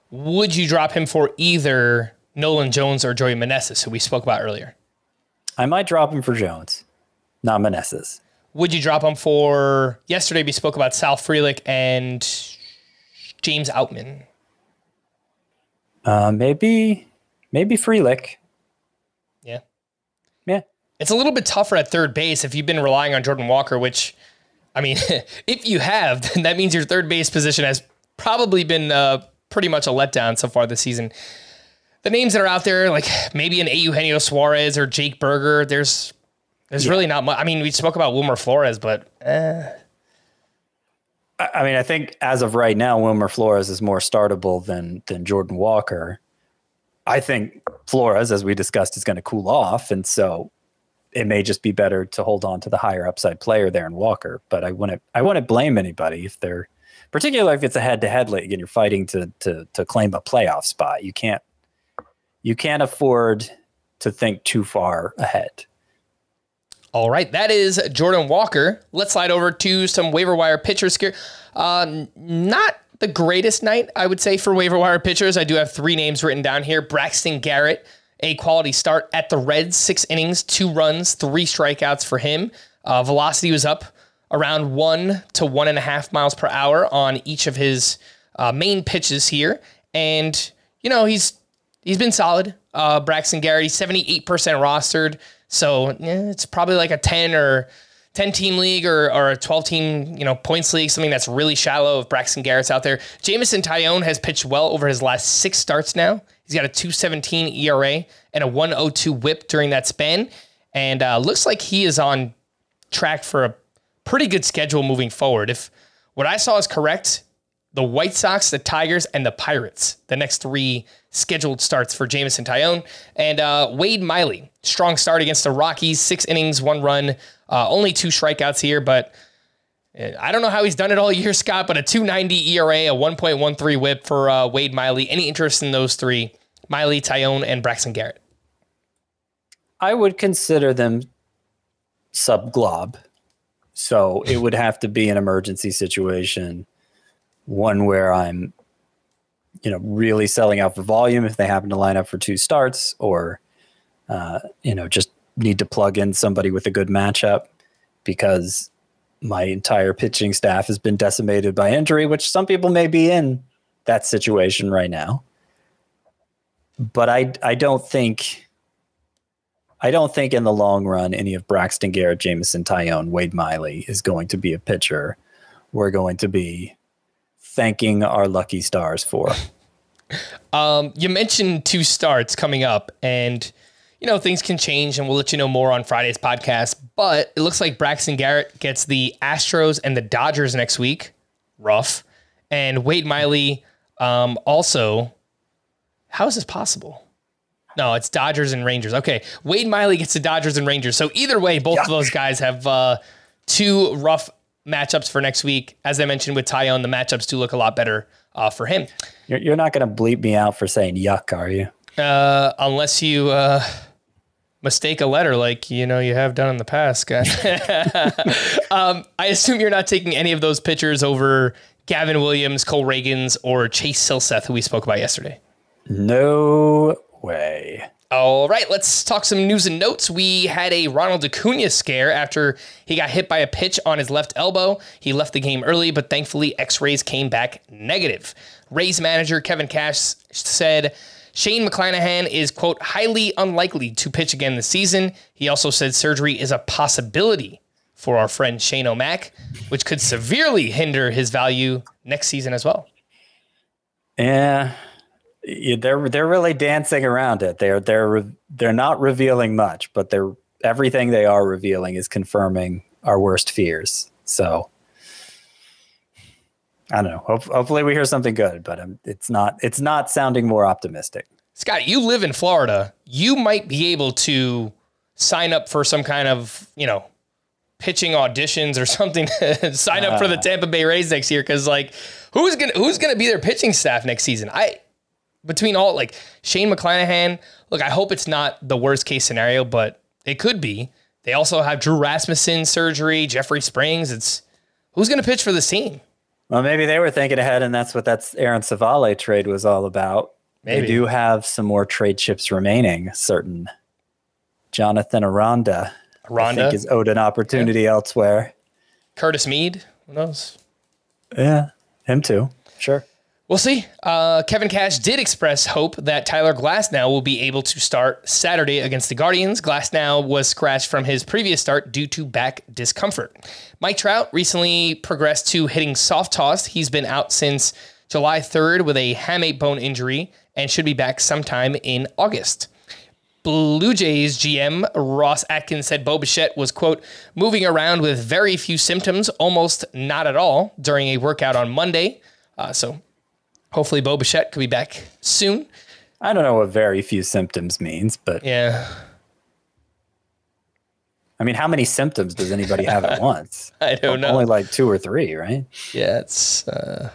Would you drop him for either Nolan Jones or Joey Meneses, who we spoke about earlier? I might drop him for Jones, not Meneses. Would you drop him for yesterday? We spoke about Sal Frelick and James Outman. Uh, maybe, maybe Frelick. Yeah. Yeah. It's a little bit tougher at third base if you've been relying on Jordan Walker, which, I mean, if you have, then that means your third base position has probably been uh, pretty much a letdown so far this season. The names that are out there, like maybe an Eugenio Suarez or Jake Burger, there's there's really not much. I mean, we spoke about Wilmer Flores, but I I mean, I think as of right now, Wilmer Flores is more startable than than Jordan Walker. I think Flores, as we discussed, is going to cool off, and so it may just be better to hold on to the higher upside player there in Walker. But I wouldn't I wouldn't blame anybody if they're particularly if it's a head to head league and you're fighting to to to claim a playoff spot. You can't you can't afford to think too far ahead. All right, that is Jordan Walker. Let's slide over to some waiver wire pitchers here. Uh, not the greatest night, I would say, for waiver wire pitchers. I do have three names written down here. Braxton Garrett, a quality start at the Reds, six innings, two runs, three strikeouts for him. Uh, velocity was up around one to one and a half miles per hour on each of his uh, main pitches here, and you know he's he's been solid. Uh, Braxton Garrett, 78% rostered. So yeah, it's probably like a 10 or 10 team league or, or a 12 team, you know, points league, something that's really shallow if Braxton Garrett's out there. Jameson Taillon has pitched well over his last six starts now. He's got a 217 ERA and a 102 whip during that span. And uh, looks like he is on track for a pretty good schedule moving forward. If what I saw is correct, the White Sox, the Tigers, and the Pirates, the next three scheduled starts for Jameson Taillon. And uh, Wade Miley, strong start against the Rockies, six innings, one run, uh, only two strikeouts here, but uh, I don't know how he's done it all year, Scott, but a 290 ERA, a 1.13 whip for uh, Wade Miley. Any interest in those three? Miley, Taillon, and Braxton Garrett. I would consider them sub glob. So it would have to be an emergency situation, one where I'm, you know, really selling out for volume if they happen to line up for two starts, or, uh, you know, just need to plug in somebody with a good matchup because my entire pitching staff has been decimated by injury, which some people may be in that situation right now. But I, I don't think. I don't think in the long run any of Braxton Garrett, Jameson Taillon, Wade Miley is going to be a pitcher we're going to be thanking our lucky stars for. Um, you mentioned two starts coming up, and you know things can change, and we'll let you know more on Friday's podcast. But it looks like Braxton Garrett gets the Astros and the Dodgers next week. Rough, and Wade Miley um, also. How is this possible? No, it's Dodgers and Rangers. Okay, Wade Miley gets the Dodgers and Rangers. So either way, both of those guys have uh, two rough matchups for next week. As I mentioned with Taillon, the matchups do look a lot better uh, for him. You're, you're not going to bleep me out for saying yuck, are you? Uh, unless you uh, mistake a letter like you know you have done in the past, guy. um, I assume you're not taking any of those pitchers over Gavin Williams, Cole Ragans, or Chase Silseth, who we spoke about yesterday. No way. All right, let's talk some news and notes. We had a Ronald Acuña scare after he got hit by a pitch on his left elbow. He left the game early, but thankfully x-rays came back negative. Rays manager Kevin Cash said Shane McClanahan is, quote, highly unlikely to pitch again this season. He also said surgery is a possibility for our friend Shane O'Mac, which could severely hinder his value next season as well. Yeah, they're they're really dancing around it. They're they're they're not revealing much, but they're everything they are revealing is confirming our worst fears. So I don't know. Hope, hopefully, we hear something good, but um, it's not it's not sounding more optimistic. Scott, you live in Florida. You might be able to sign up for some kind of, you know, pitching auditions or something sign up for the Tampa Bay Rays next year because like who's gonna who's gonna be their pitching staff next season? I between all like Shane McClanahan. Look, I hope it's not the worst case scenario, but it could be. They also have Drew Rasmussen surgery, Jeffrey Springs. It's who's gonna pitch for this team? Well, maybe they were thinking ahead, and that's what that Aaron Civale trade was all about. Maybe. They do have some more trade chips remaining. Certain Jonathan Aranda, I think, is owed an opportunity elsewhere. Curtis Mead. Who knows? Yeah, him too. Sure. We'll see. Uh, Kevin Cash did express hope that Tyler Glasnow will be able to start Saturday against the Guardians. Glasnow was scratched from his previous start due to back discomfort. Mike Trout recently progressed to hitting soft toss. He's been out since July 3rd with a hamate bone injury and should be back sometime in August. Blue Jays GM Ross Atkins said Bo Bichette was, quote, moving around with very few symptoms, almost not at all, during a workout on Monday. Uh, so hopefully Bo Bichette could be back soon. I don't know what very few symptoms means, but Yeah, I mean, how many symptoms does anybody have at once? I don't know. Only like two or three, right? yeah, it's, uh,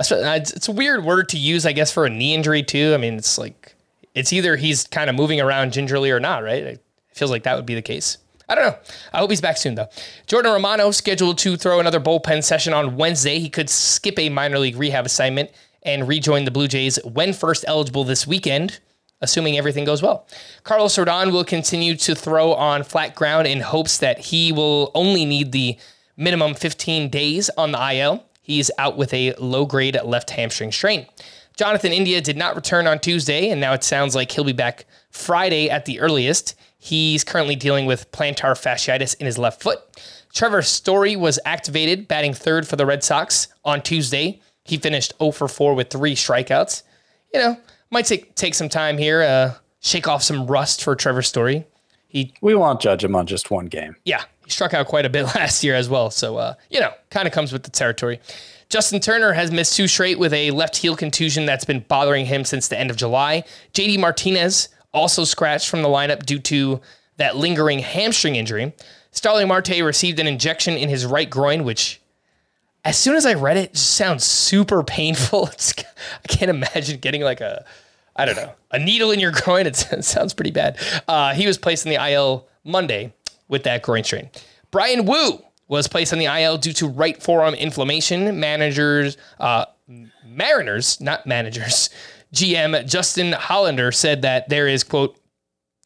it's it's a weird word to use, I guess, for a knee injury too. I mean, it's like it's either he's kind of moving around gingerly or not, right? It feels like that would be the case. I don't know. I hope he's back soon though. Jordan Romano scheduled to throw another bullpen session on Wednesday. He could skip a minor league rehab assignment and rejoin the Blue Jays when first eligible this weekend, assuming everything goes well. Carlos Rodon will continue to throw on flat ground in hopes that he will only need the minimum 15 days on the IL. He's out with a low grade left hamstring strain. Jonathan India did not return on Tuesday, and now it sounds like he'll be back Friday at the earliest. He's currently dealing with plantar fasciitis in his left foot. Trevor Story was activated, batting third for the Red Sox on Tuesday. He finished 0 for 4 with three strikeouts. You know, might take take some time here, uh, shake off some rust for Trevor Story. He We won't judge him on just one game. yeah, he struck out quite a bit last year as well. So, uh, you know, kind of comes with the territory. Justin Turner has missed two straight with a left heel contusion that's been bothering him since the end of July. JD Martinez also scratched from the lineup due to that lingering hamstring injury. Starling Marte received an injection in his right groin, which, as soon as I read it, it just sounds super painful. It's, I can't imagine getting like a, I don't know, a needle in your groin. It, it sounds pretty bad. Uh, he was placed in the IL Monday with that groin strain. Bryan Woo was placed on the IL due to right forearm inflammation. Managers, uh, Mariners, not managers, GM Justin Hollander said that there is, quote,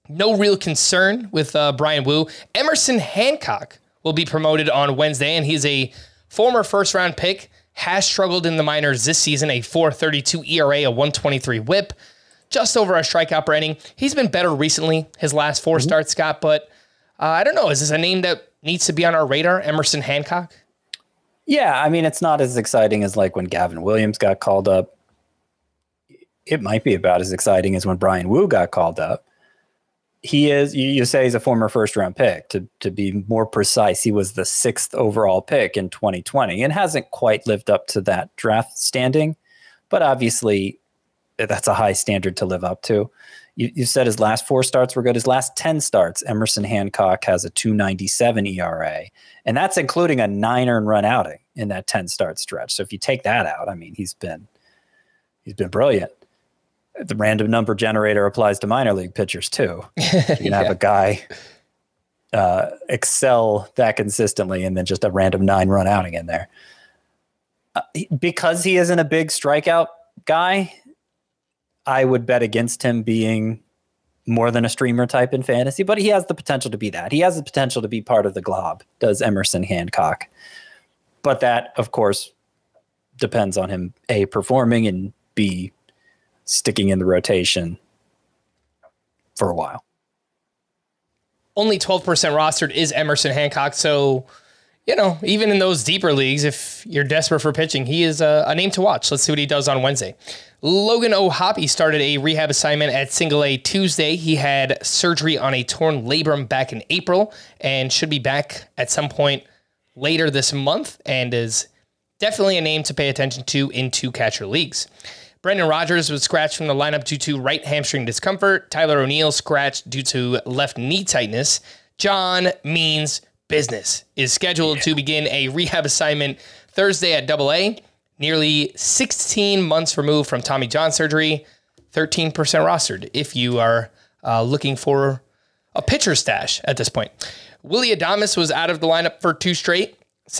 no real concern with uh, Bryan Woo. Emerson Hancock will be promoted on Wednesday, and he's a former first round pick. Has struggled in the minors this season, a 432 ERA, a 123 whip, just over a strikeout inning. He's been better recently, his last 4 starts, Scott, but uh, I don't know. Is this a name that needs to be on our radar? Emerson Hancock? Yeah, I mean, it's not as exciting as like when Gavin Williams got called up. It might be about as exciting as when Bryan Woo got called up. He is, you, you say he's a former first round pick. To, to be more precise, he was the sixth overall pick in 2020 and hasn't quite lived up to that draft standing. But obviously, eh, that's a high standard to live up to. You, you said his last four starts were good. His last 10 starts, Emerson Hancock has a 297 ERA, and that's including a nine earned run outing in that 10 start stretch. So if you take that out, I mean, he's been he's been brilliant. The random number generator applies to minor league pitchers too. You can have a guy uh, excel that consistently and then just a random nine run outing in there. Uh, because he isn't a big strikeout guy, I would bet against him being more than a streamer type in fantasy, but he has the potential to be that. He has the potential to be part of the glob, does Emerson Hancock. But that, of course, depends on him A, performing and B, sticking in the rotation for a while. only 12% rostered is Emerson Hancock. So, you know, even in those deeper leagues, if you're desperate for pitching, he is a, a name to watch. Let's see what he does on Wednesday. Logan O'Hoppe started a rehab assignment at Single A Tuesday. He had surgery on a torn labrum back in April and should be back at some point later this month and is definitely a name to pay attention to in two catcher leagues. Brendan Rodgers was scratched from the lineup due to right hamstring discomfort. Tyler O'Neill scratched due to left knee tightness. John Means business, is scheduled to begin a rehab assignment Thursday at Double A. Nearly 16 months removed from Tommy John surgery, 13% rostered if you are uh, looking for a pitcher stash at this point. Willy Adames was out of the lineup for two straight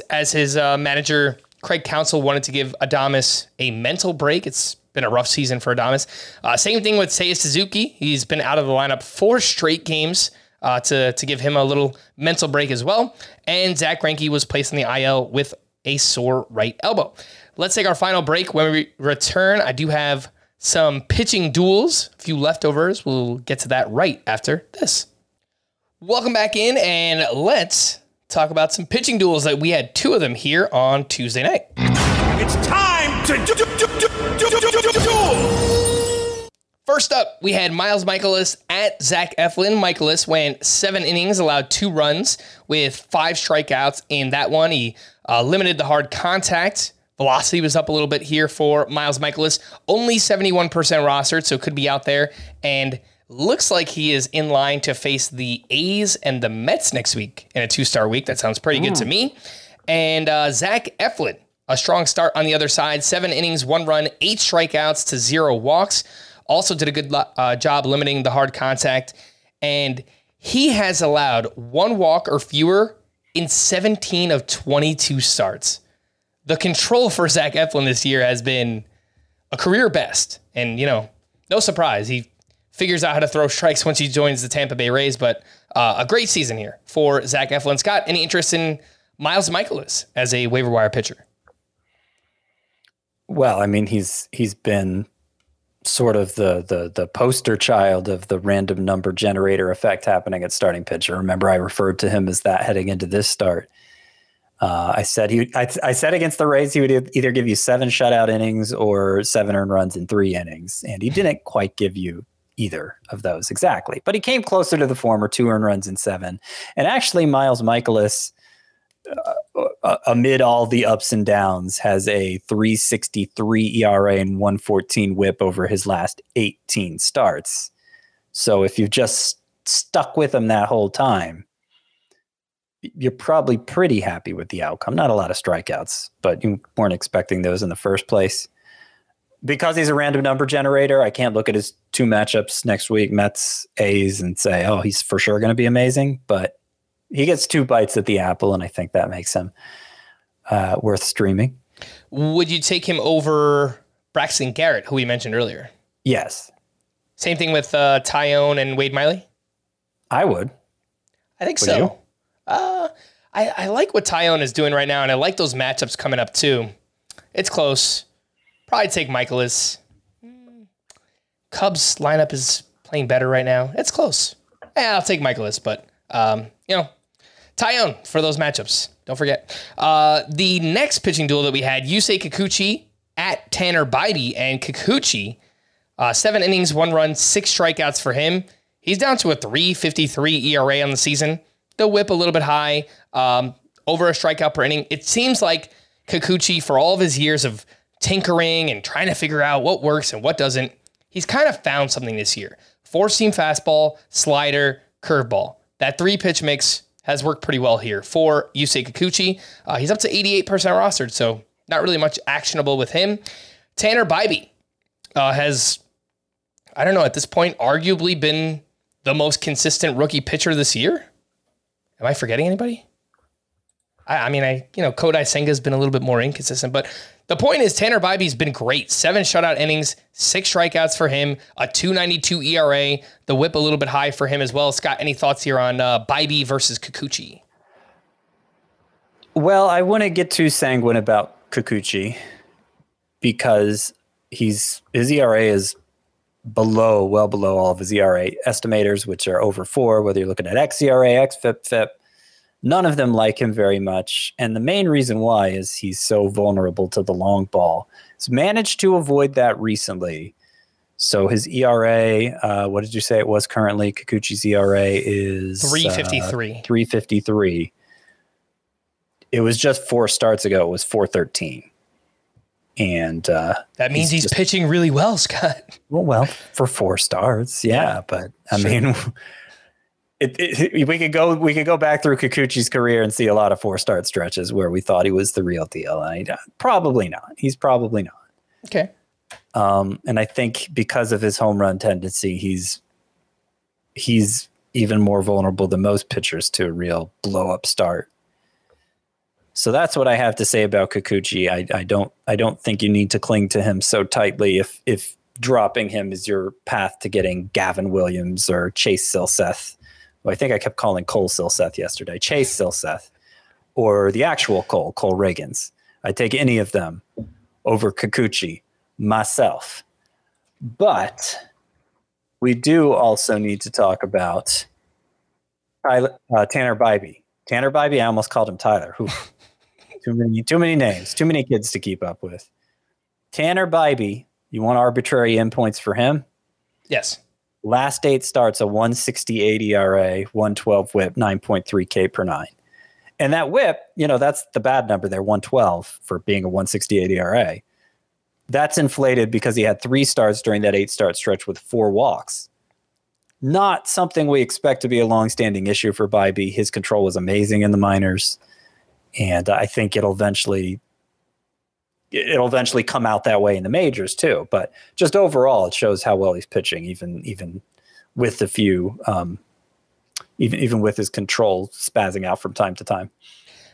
as his uh, manager Craig Counsell wanted to give Adames a mental break. It's been a rough season for Adames. Uh, same thing with Seiya Suzuki. He's been out of the lineup four straight games uh, to, to give him a little mental break as well. And Zack Greinke was placed in the IL with a sore right elbow. Let's take our final break. When we return, I do have some pitching duels, a few leftovers. We'll get to that right after this. Welcome back in, and let's talk about some pitching duels that we had two of them here on Tuesday night. It's time to do, do, do. First up, we had Miles Mikolas at Zach Eflin. Mikolas went seven innings, allowed two runs with five strikeouts in that one. He uh, limited the hard contact. Velocity was up a little bit here for Miles Mikolas. Only 71% rostered, so could be out there. And looks like he is in line to face the A's and the Mets next week in a two star week. That sounds pretty good to me. And uh, Zach Eflin, a strong start on the other side. Seven innings, one run, eight strikeouts to zero walks. Also did a good uh, job limiting the hard contact. And he has allowed one walk or fewer in 17 of 22 starts. The control for Zach Eflin this year has been a career best. And, you know, no surprise. He figures out how to throw strikes once he joins the Tampa Bay Rays. But uh, a great season here for Zach Eflin. Scott, any interest in Miles Mikolas as a waiver wire pitcher? Well, I mean, he's he's been sort of the the the poster child of the random number generator effect happening at starting pitcher. Remember, I referred to him as that heading into this start. Uh, I said he, I, I said against the Rays, he would either give you seven shutout innings or seven earned runs in three innings, and he didn't quite give you either of those exactly. But he came closer to the former, two earned runs in seven. And actually, Miles Mikolas, uh, uh, amid all the ups and downs, has a 363 ERA and 114 whip over his last 18 starts. So if you've just stuck with him that whole time, you're probably pretty happy with the outcome. Not a lot of strikeouts, but you weren't expecting those in the first place because he's a random number generator, I can't look at his two matchups next week, Mets, A's, and say, oh, he's for sure going to be amazing. But he gets two bites at the apple, and I think that makes him uh, worth streaming. Would you take him over Braxton Garrett, who we mentioned earlier? Yes. Same thing with uh, Taillon and Wade Miley? I would. I think Would so. Uh, I, I like what Taillon is doing right now, and I like those matchups coming up too. It's close. Probably take Mikolas. Cubs lineup is playing better right now. It's close. Yeah, I'll take Mikolas, but um, you know, Taillon for those matchups. Don't forget. Uh, the next pitching duel that we had, Yusei Kikuchi at Tanner Bibee, and Kikuchi, uh, seven innings, one run, six strikeouts for him. He's down to a 353 ERA on the season. The whip a little bit high, um, over a strikeout per inning. It seems like Kikuchi, for all of his years of tinkering and trying to figure out what works and what doesn't, he's kind of found something this year. Four seam fastball, slider, curveball. That three pitch mix has worked pretty well here for Yusei Kikuchi. Uh, he's up to 88% rostered, so not really much actionable with him. Tanner Bibee uh, has, I don't know, at this point, arguably been the most consistent rookie pitcher this year. Am I forgetting anybody? I, I mean, I you know Kodai Senga's been a little bit more inconsistent, but the point is Tanner Bibee's been great. Seven shutout innings, six strikeouts for him, a 292 ERA, the whip a little bit high for him as well. Scott, any thoughts here on uh, Bibee versus Kikuchi? Well, I wouldn't get too sanguine about Kikuchi because he's his ERA is below, well below all of his ERA estimators, which are over four, whether you're looking at XERA, XFIP, FIP. None of them like him very much. And the main reason why is he's so vulnerable to the long ball. He's managed to avoid that recently. So his ERA, uh, what did you say it was currently? Kikuchi's ERA is 353. Uh, 353. It was just four starts ago. It was 413. And uh, That means he's, just- pitching really well, Scott. well, well, for four starts, yeah. But I mean, it, it, we could go we could go back through Kikuchi's career and see a lot of four start stretches where we thought he was the real deal. I, probably not. He's probably not. Okay. Um, and I think because of his home run tendency, he's he's even more vulnerable than most pitchers to a real blow up start. So that's what I have to say about Kikuchi. I, I don't I don't think you need to cling to him so tightly if if dropping him is your path to getting Gavin Williams or Chase Silseth. Well, I think I kept calling Cole Silseth yesterday. Chase Silseth or the actual Cole, Cole Ragans. I take any of them over Kikuchi myself. But we do also need to talk about Tyler, uh, Tanner Bibee. Tanner Bibee, I almost called him Tyler. too many, too many names, too many kids to keep up with. Tanner Bibee, you want arbitrary endpoints for him? Yes. Last eight starts a 168 ERA, 112 whip, 9.3 K per nine. And that whip, you know, that's the bad number there, 112 for being a 168 ERA. That's inflated because he had three starts during that eight start stretch with four walks. Not something we expect to be a long-standing issue for Bibee. His control was amazing in the minors, and I think it'll eventually it'll eventually come out that way in the majors too. But just overall, it shows how well he's pitching, even even with the few, um, even even with his control spazzing out from time to time.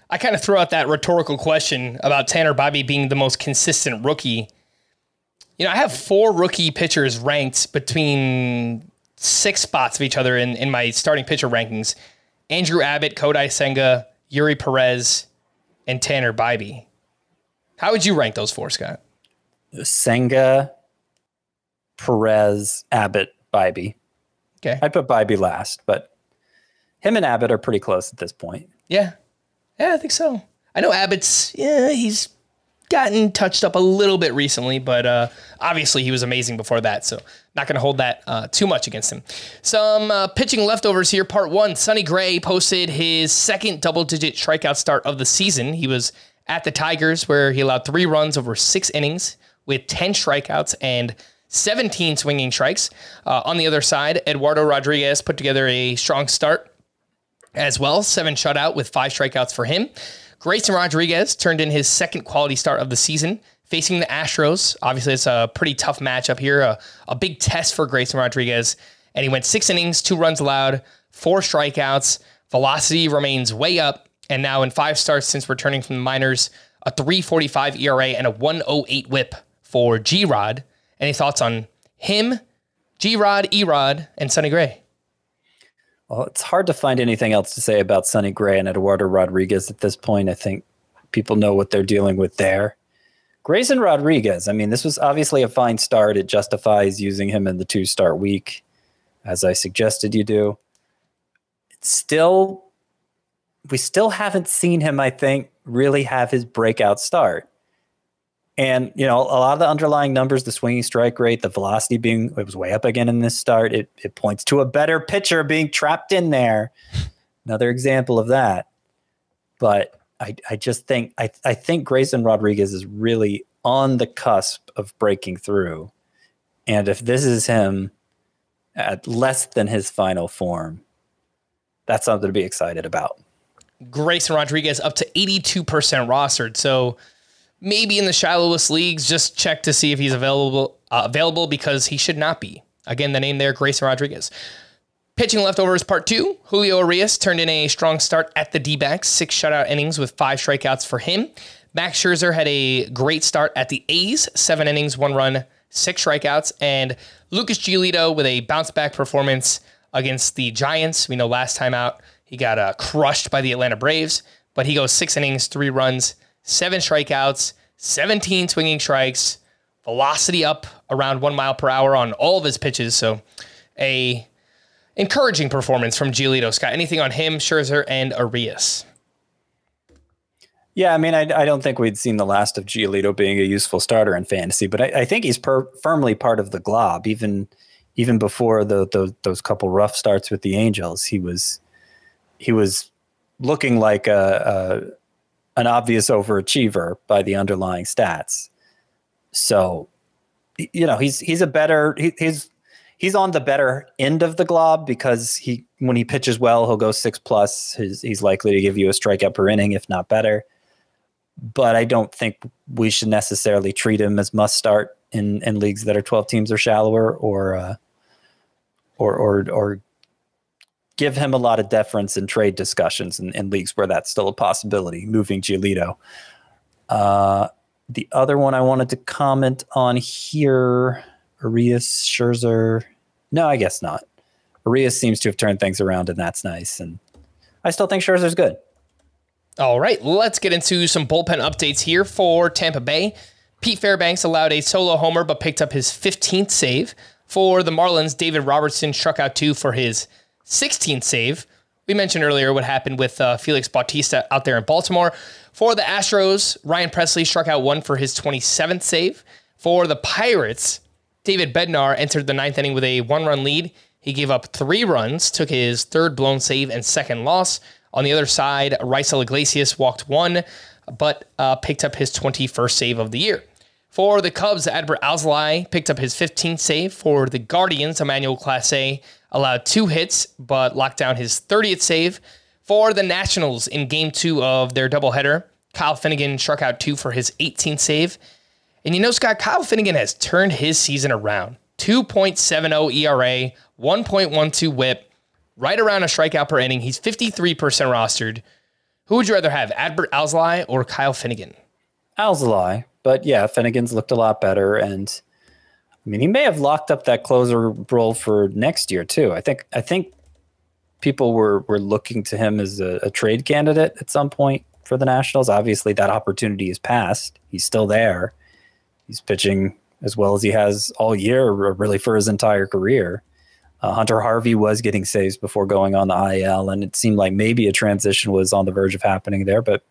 I kind of throw out that rhetorical question about Tanner Bibee being the most consistent rookie. You know, I have four rookie pitchers ranked between six spots of each other in, in my starting pitcher rankings. Andrew Abbott, Kodai Senga, Eury Perez, and Tanner Bibee. How would you rank those four, Scott? Senga, Perez, Abbott, Bibee. Okay. I'd put Bibee last, but him and Abbott are pretty close at this point. Yeah. Yeah, I think so. I know Abbott's, yeah, he's gotten touched up a little bit recently, but uh, obviously he was amazing before that. So not going to hold that uh, too much against him. Some uh, pitching leftovers here. Part one Sonny Gray posted his second double digit strikeout start of the season. He was at the Tigers, where he allowed three runs over six innings with 10 strikeouts and 17 swinging strikes. Uh, on the other side, Eduardo Rodriguez put together a strong start as well, seven shutout with five strikeouts for him. Grayson Rodriguez turned in his second quality start of the season, facing the Astros. Obviously, it's a pretty tough matchup here, a, a big test for Grayson Rodriguez. And he went six innings, two runs allowed, four strikeouts. Velocity remains way up. And now in five starts since returning from the minors, a 345 ERA and a 108 whip for G Rod. Any thoughts on him, G Rod, E Rod, and Sonny Gray? Well, it's hard to find anything else to say about Sonny Gray and Eduardo Rodriguez at this point. I think people know what they're dealing with there. Grayson Rodriguez, I mean, this was obviously a fine start. It justifies using him in the two start week, as I suggested you do. It's still we still haven't seen him, I think, really have his breakout start. And, you know, a lot of the underlying numbers, the swinging strike rate, the velocity being, it was way up again in this start. It, it points to a better pitcher being trapped in there. Another example of that. But I, I just think, I, I think Grayson Rodriguez is really on the cusp of breaking through. And if this is him at less than his final form, that's something to be excited about. Grayson Rodriguez up to 82% rostered. So maybe in the shallowest leagues, just check to see if he's available uh, available because he should not be. Again, the name there, Grayson Rodriguez. Pitching leftovers part two. Julio Urias turned in a strong start at the D backs, six shutout innings with five strikeouts for him. Max Scherzer had a great start at the A's, seven innings, one run, six strikeouts. And Lucas Giolito with a bounce back performance against the Giants. We know last time out, he got uh, crushed by the Atlanta Braves, but he goes six innings, three runs, seven strikeouts, 17 swinging strikes, velocity up around one mile per hour on all of his pitches. So a encouraging performance from Giolito. Scott, anything on him, Scherzer, and Arias? Yeah, I mean, I, I, don't think we'd seen the last of Giolito being a useful starter in fantasy, but I, I think he's per, firmly part of the glob. Even even before the, the, those couple rough starts with the Angels, he was he was looking like a, a an obvious overachiever by the underlying stats. So, you know, he's he's a better he, he's he's on the better end of the glob because he when he pitches well, he'll go six plus. He's, he's likely to give you a strikeout per inning, if not better. But I don't think we should necessarily treat him as must start in, in leagues that are 12 teams or shallower or uh, or or or give him a lot of deference in trade discussions in leagues where that's still a possibility, moving Giolito. Uh, the other one I wanted to comment on here, Arias, Scherzer. No, I guess not. Arias seems to have turned things around, and that's nice. And I still think Scherzer's good. All right, let's get into some bullpen updates here for Tampa Bay. Pete Fairbanks allowed a solo homer but picked up his 15th save. For the Marlins, David Robertson struck out two for his 16th save. We mentioned earlier what happened with uh, Felix Bautista out there in Baltimore. For the Astros, Ryan Presley struck out one for his 27th save. For the Pirates, David Bednar entered the ninth inning with a one run lead. He gave up three runs, took his third blown save and second loss. On the other side, Raisel Iglesias walked one, but uh, picked up his 21st save of the year. For the Cubs, Adbert Alzolay picked up his 15th save. For the Guardians, Emmanuel Clase allowed two hits, but locked down his 30th save. For the Nationals in game two of their doubleheader, Kyle Finnegan struck out two for his 18th save. And you know, Scott, Kyle Finnegan has turned his season around 2.70 ERA, 1.12 whip, right around a strikeout per inning. He's 53% rostered. Who would you rather have, Adbert Alzolay or Kyle Finnegan? Alzolay, but yeah, Finnegan's looked a lot better, and I mean, he may have locked up that closer role for next year too. I think I think people were were looking to him as a, a trade candidate at some point for the Nationals. Obviously, that opportunity is passed. He's still there. He's pitching as well as he has all year, really for his entire career. Uh, Hunter Harvey was getting saves before going on the IL, and it seemed like maybe a transition was on the verge of happening there, but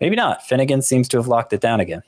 maybe not. Finnegan seems to have locked it down again.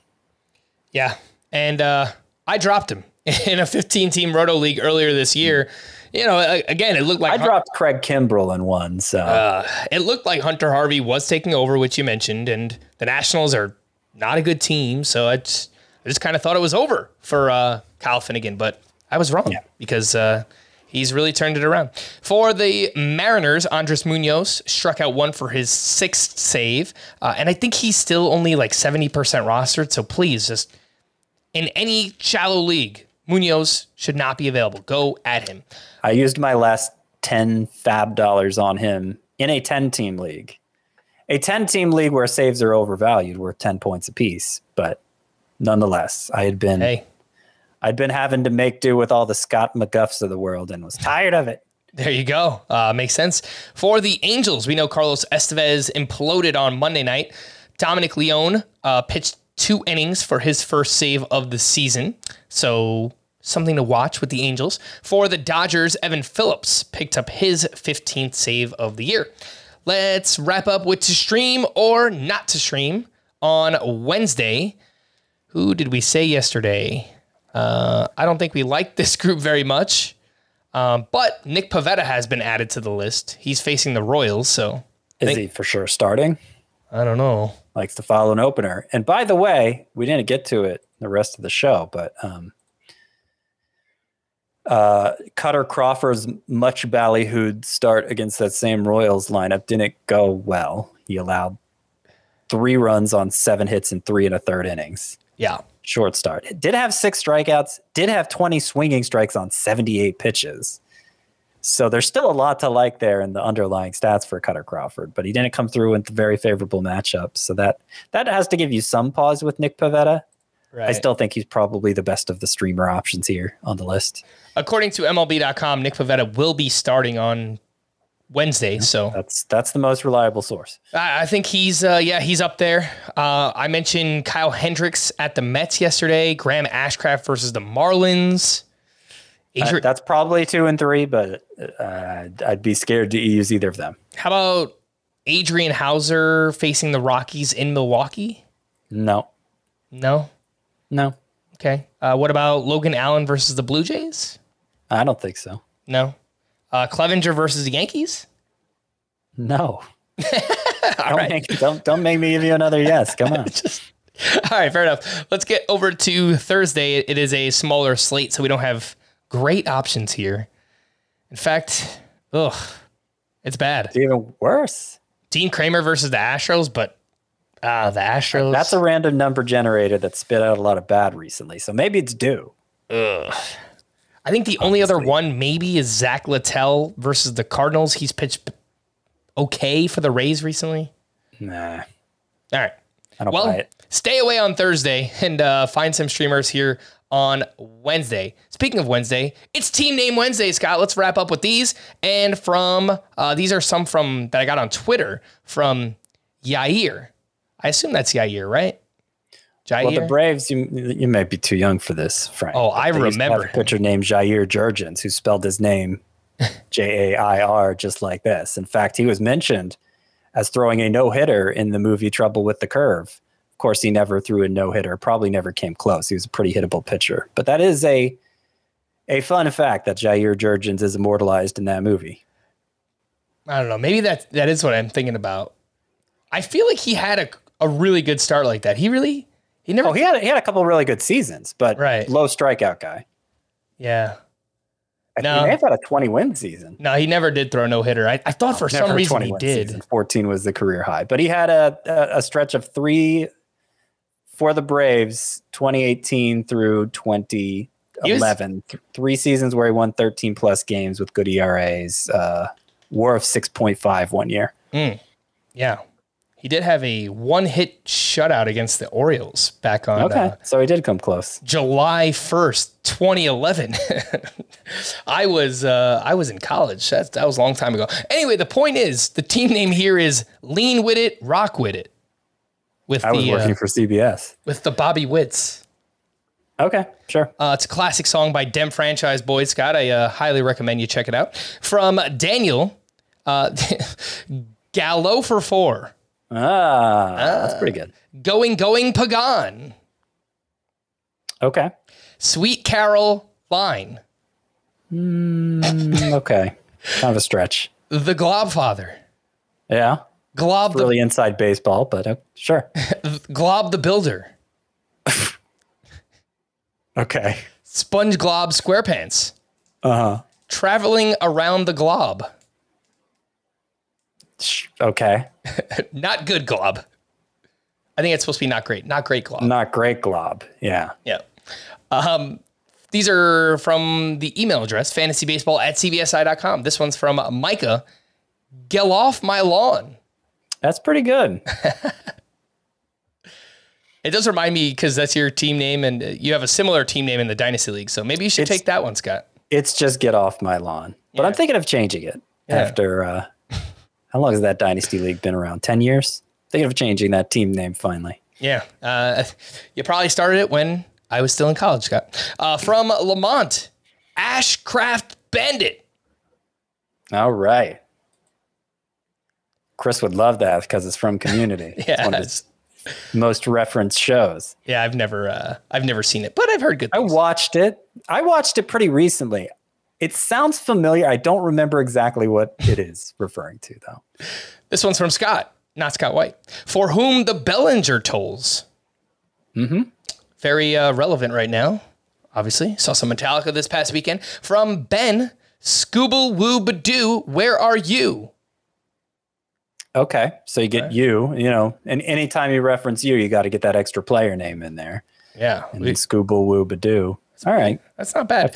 Yeah, and uh, I dropped him in a 15 team roto league earlier this year. You know, again, it looked like I dropped Craig Kimbrel in one, so uh, it looked like Hunter Harvey was taking over, which you mentioned, and the Nationals are not a good team. So I just, I just kind of thought it was over for uh, Kyle Finnegan, but I was wrong yeah. because uh, he's really turned it around. For the Mariners, Andres Munoz struck out one for his sixth save, uh, and I think he's still only like 70% rostered. So please just in any shallow league, Munoz should not be available. Go at him. I used my last 10 fab dollars on him in a 10 team league. A 10 team league where saves are overvalued, worth 10 points apiece. But nonetheless, I had been hey. I'd been having to make do with all the Scott McGuffs of the world and was tired of it. There you go. Uh, makes sense. For the Angels, we know Carlos Estevez imploded on Monday night. Dominic Leone uh, pitched two innings for his first save of the season. So something to watch with the Angels. For the Dodgers, Evan Phillips picked up his 15th save of the year. Let's wrap up with to stream or not to stream on Wednesday. Who did we say yesterday? Uh, I don't think we liked this group very much. Um, but Nick Pivetta has been added to the list. He's facing the Royals, so is think, he for sure starting? I don't know likes to follow an opener. And by the way, we didn't get to it the rest of the show, but um, uh, Kutter Crawford's much ballyhooed start against that same Royals lineup didn't go well. He allowed three runs on seven hits in three and a third innings. Yeah. Short start. Did have six strikeouts, did have 20 swinging strikes on 78 pitches. So there's still a lot to like there in the underlying stats for Kutter Crawford, but he didn't come through with very favorable matchups. So that that has to give you some pause with Nick Pivetta. Right. I still think he's probably the best of the streamer options here on the list. According to MLB.com, Nick Pivetta will be starting on Wednesday. So that's that's the most reliable source. I, I think he's uh, yeah he's up there. Uh, I mentioned Kyle Hendricks at the Mets yesterday. Graham Ashcraft versus the Marlins. Uh, that's probably two and three, but uh, I'd be scared to use either of them. How about Adrian Houser facing the Rockies in Milwaukee? No. No? No. Okay. Uh, what about Logan Allen versus the Blue Jays? I don't think so. No. Uh, Clevinger versus the Yankees? No. don't, right. make, don't, don't make me give you another yes. Come on. Just, all right, fair enough. Let's get over to Thursday. It is a smaller slate, so we don't have great options here. In fact, ugh, it's bad. It's even worse. Dean Kremer versus the Astros, but ah, the Astros. That's a random number generator that spit out a lot of bad recently. So maybe it's due. Ugh. I think the only other one maybe is Zack Littell versus the Cardinals. He's pitched okay for the Rays recently. Nah, All right. I don't well, buy it. stay away on Thursday and uh, find some streamers here on Wednesday. Speaking of Wednesday, it's Team Name Wednesday, Scott. Let's wrap up with these. And from uh, these are some from that I got on Twitter from Yair. I assume that's Yair, right? Jair. Well, the Braves, you you might be too young for this, Frank. Oh, I they used have remember a pitcher named Jair Jurrjens, who spelled his name J A I R just like this. In fact, he was mentioned as throwing a no hitter in the movie Trouble with the Curve. Of course, he never threw a no hitter. Probably never came close. He was a pretty hittable pitcher. But that is a a fun fact that Jair Jurrjens is immortalized in that movie. I don't know. Maybe that that is what I'm thinking about. I feel like he had a, a really good start like that. He really he never Oh, he had he had a couple really good seasons, but Right. low strikeout guy. yeah. I No. He may have had a 20 win season. No, he never did throw no hitter. I, I thought for some reason he did. season. 14 was the career high, but he had a, a, a stretch of three for the Braves, 2018 through 2011. Th- three seasons where he won 13 plus games with good ERAs, uh, war of 6.5 one year. Yeah. He did have a one hit shutout against the Orioles back on Okay. uh, so he did come close. July 1st, 2011. I was uh, I was in college. That's, that was a long time ago. Anyway, the point is the team name here is Lean With It, Rock With It. With I was the working uh, for CBS. with the Bobby Witts. Okay, sure. Uh, it's a classic song by Dem Franchize Boyz. Scott, I uh, highly recommend you check it out. From Daniel, uh, Gallo for four. Ah, that's pretty good. Going, going, Pagan. Okay. Sweet Carol Line. Mm, okay. kind of a stretch. The Globfather. Yeah. Glob the, Really inside baseball, but uh, sure. Glob the Builder. Okay. Sponge Glob Squarepants. Uh huh. Traveling around the glob. Okay. Not good glob. I think it's supposed to be not great. Not great glob. Not great glob. Yeah. Yeah. Um, these are from the email address, fantasybaseball at cbsi.com. This one's from Micah. Get off my lawn. That's pretty good. It does remind me because that's your team name and uh, you have a similar team name in the Dynasty League. So maybe you should It's- take that one, Scott. It's just get off my lawn. But I'm thinking of changing it after uh how long has that dynasty league been around? 10 years? Thinking of changing that team name finally. Yeah. Uh, you probably started it when I was still in college, Scott. Uh, from Lamont, Ashcraft Bandit. All right. Chris would love that because it's from Community. It's one of his most referenced shows. Yeah, I've never, uh, I've never seen it, but I've heard good I watched it. I watched it pretty recently. It sounds familiar. I don't remember exactly what it is referring to though. This one's from Scott, not Scott White. For whom the Bellinger tolls. Mm-hmm. Very uh, relevant right now. Obviously, saw some Metallica this past weekend. From Ben, Scooble Woo Badoo, where are you? Okay. So you get you, you know, and anytime you reference you, you got to get that extra player name in there. Yeah, And then Scooble Woo Badoo. All right. that's not bad.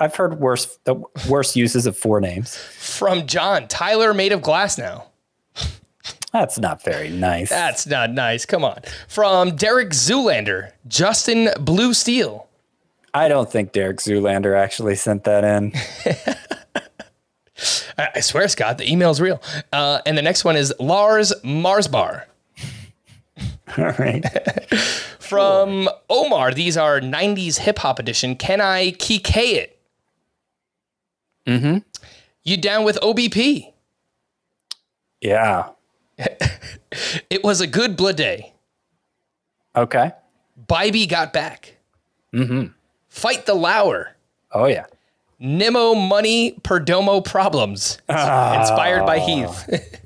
I've heard worse the worse uses of four names. From John, Tyler made of glass now. That's not very nice. That's not nice. Come on. From Derek Zoolander, Justin Blue Steel. I don't think Derek Zoolander actually sent that in. I, I swear, Scott, the email's real. Uh, and the next one is Lars Marsbar. All right. From Omar, these are 90s hip hop edition. Can I key it? Mm-hmm. You down with OBP? Yeah. It was a good blood day. Okay. Bibee got back. Mm-hmm. Fight the Lauer. Oh yeah. Nemo money Perdomo problems. Inspired by Heath.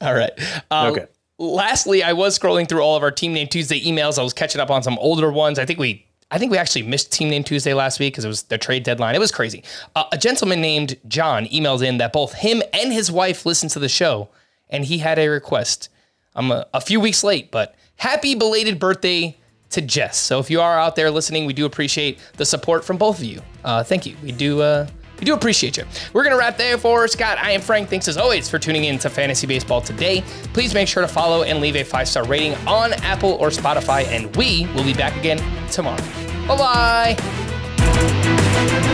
All right. Uh, Okay. Lastly, I was scrolling through all of our Team Name Tuesday emails. I was catching up on some older ones. I think we I think we actually missed Team Name Tuesday last week because it was the trade deadline. It was crazy. Uh, a gentleman named John emailed in that both him and his wife listen to the show, and he had a request. I'm a, a few weeks late, but happy belated birthday to Jess. So if you are out there listening, we do appreciate the support from both of you. Uh, thank you. We do. Uh, we do appreciate you. We're going to wrap there for Scott. I am Frank. Thanks as always for tuning in to Fantasy Baseball today. Please make sure to follow and leave a five star rating on Apple or Spotify, and we will be back again tomorrow. Bye bye.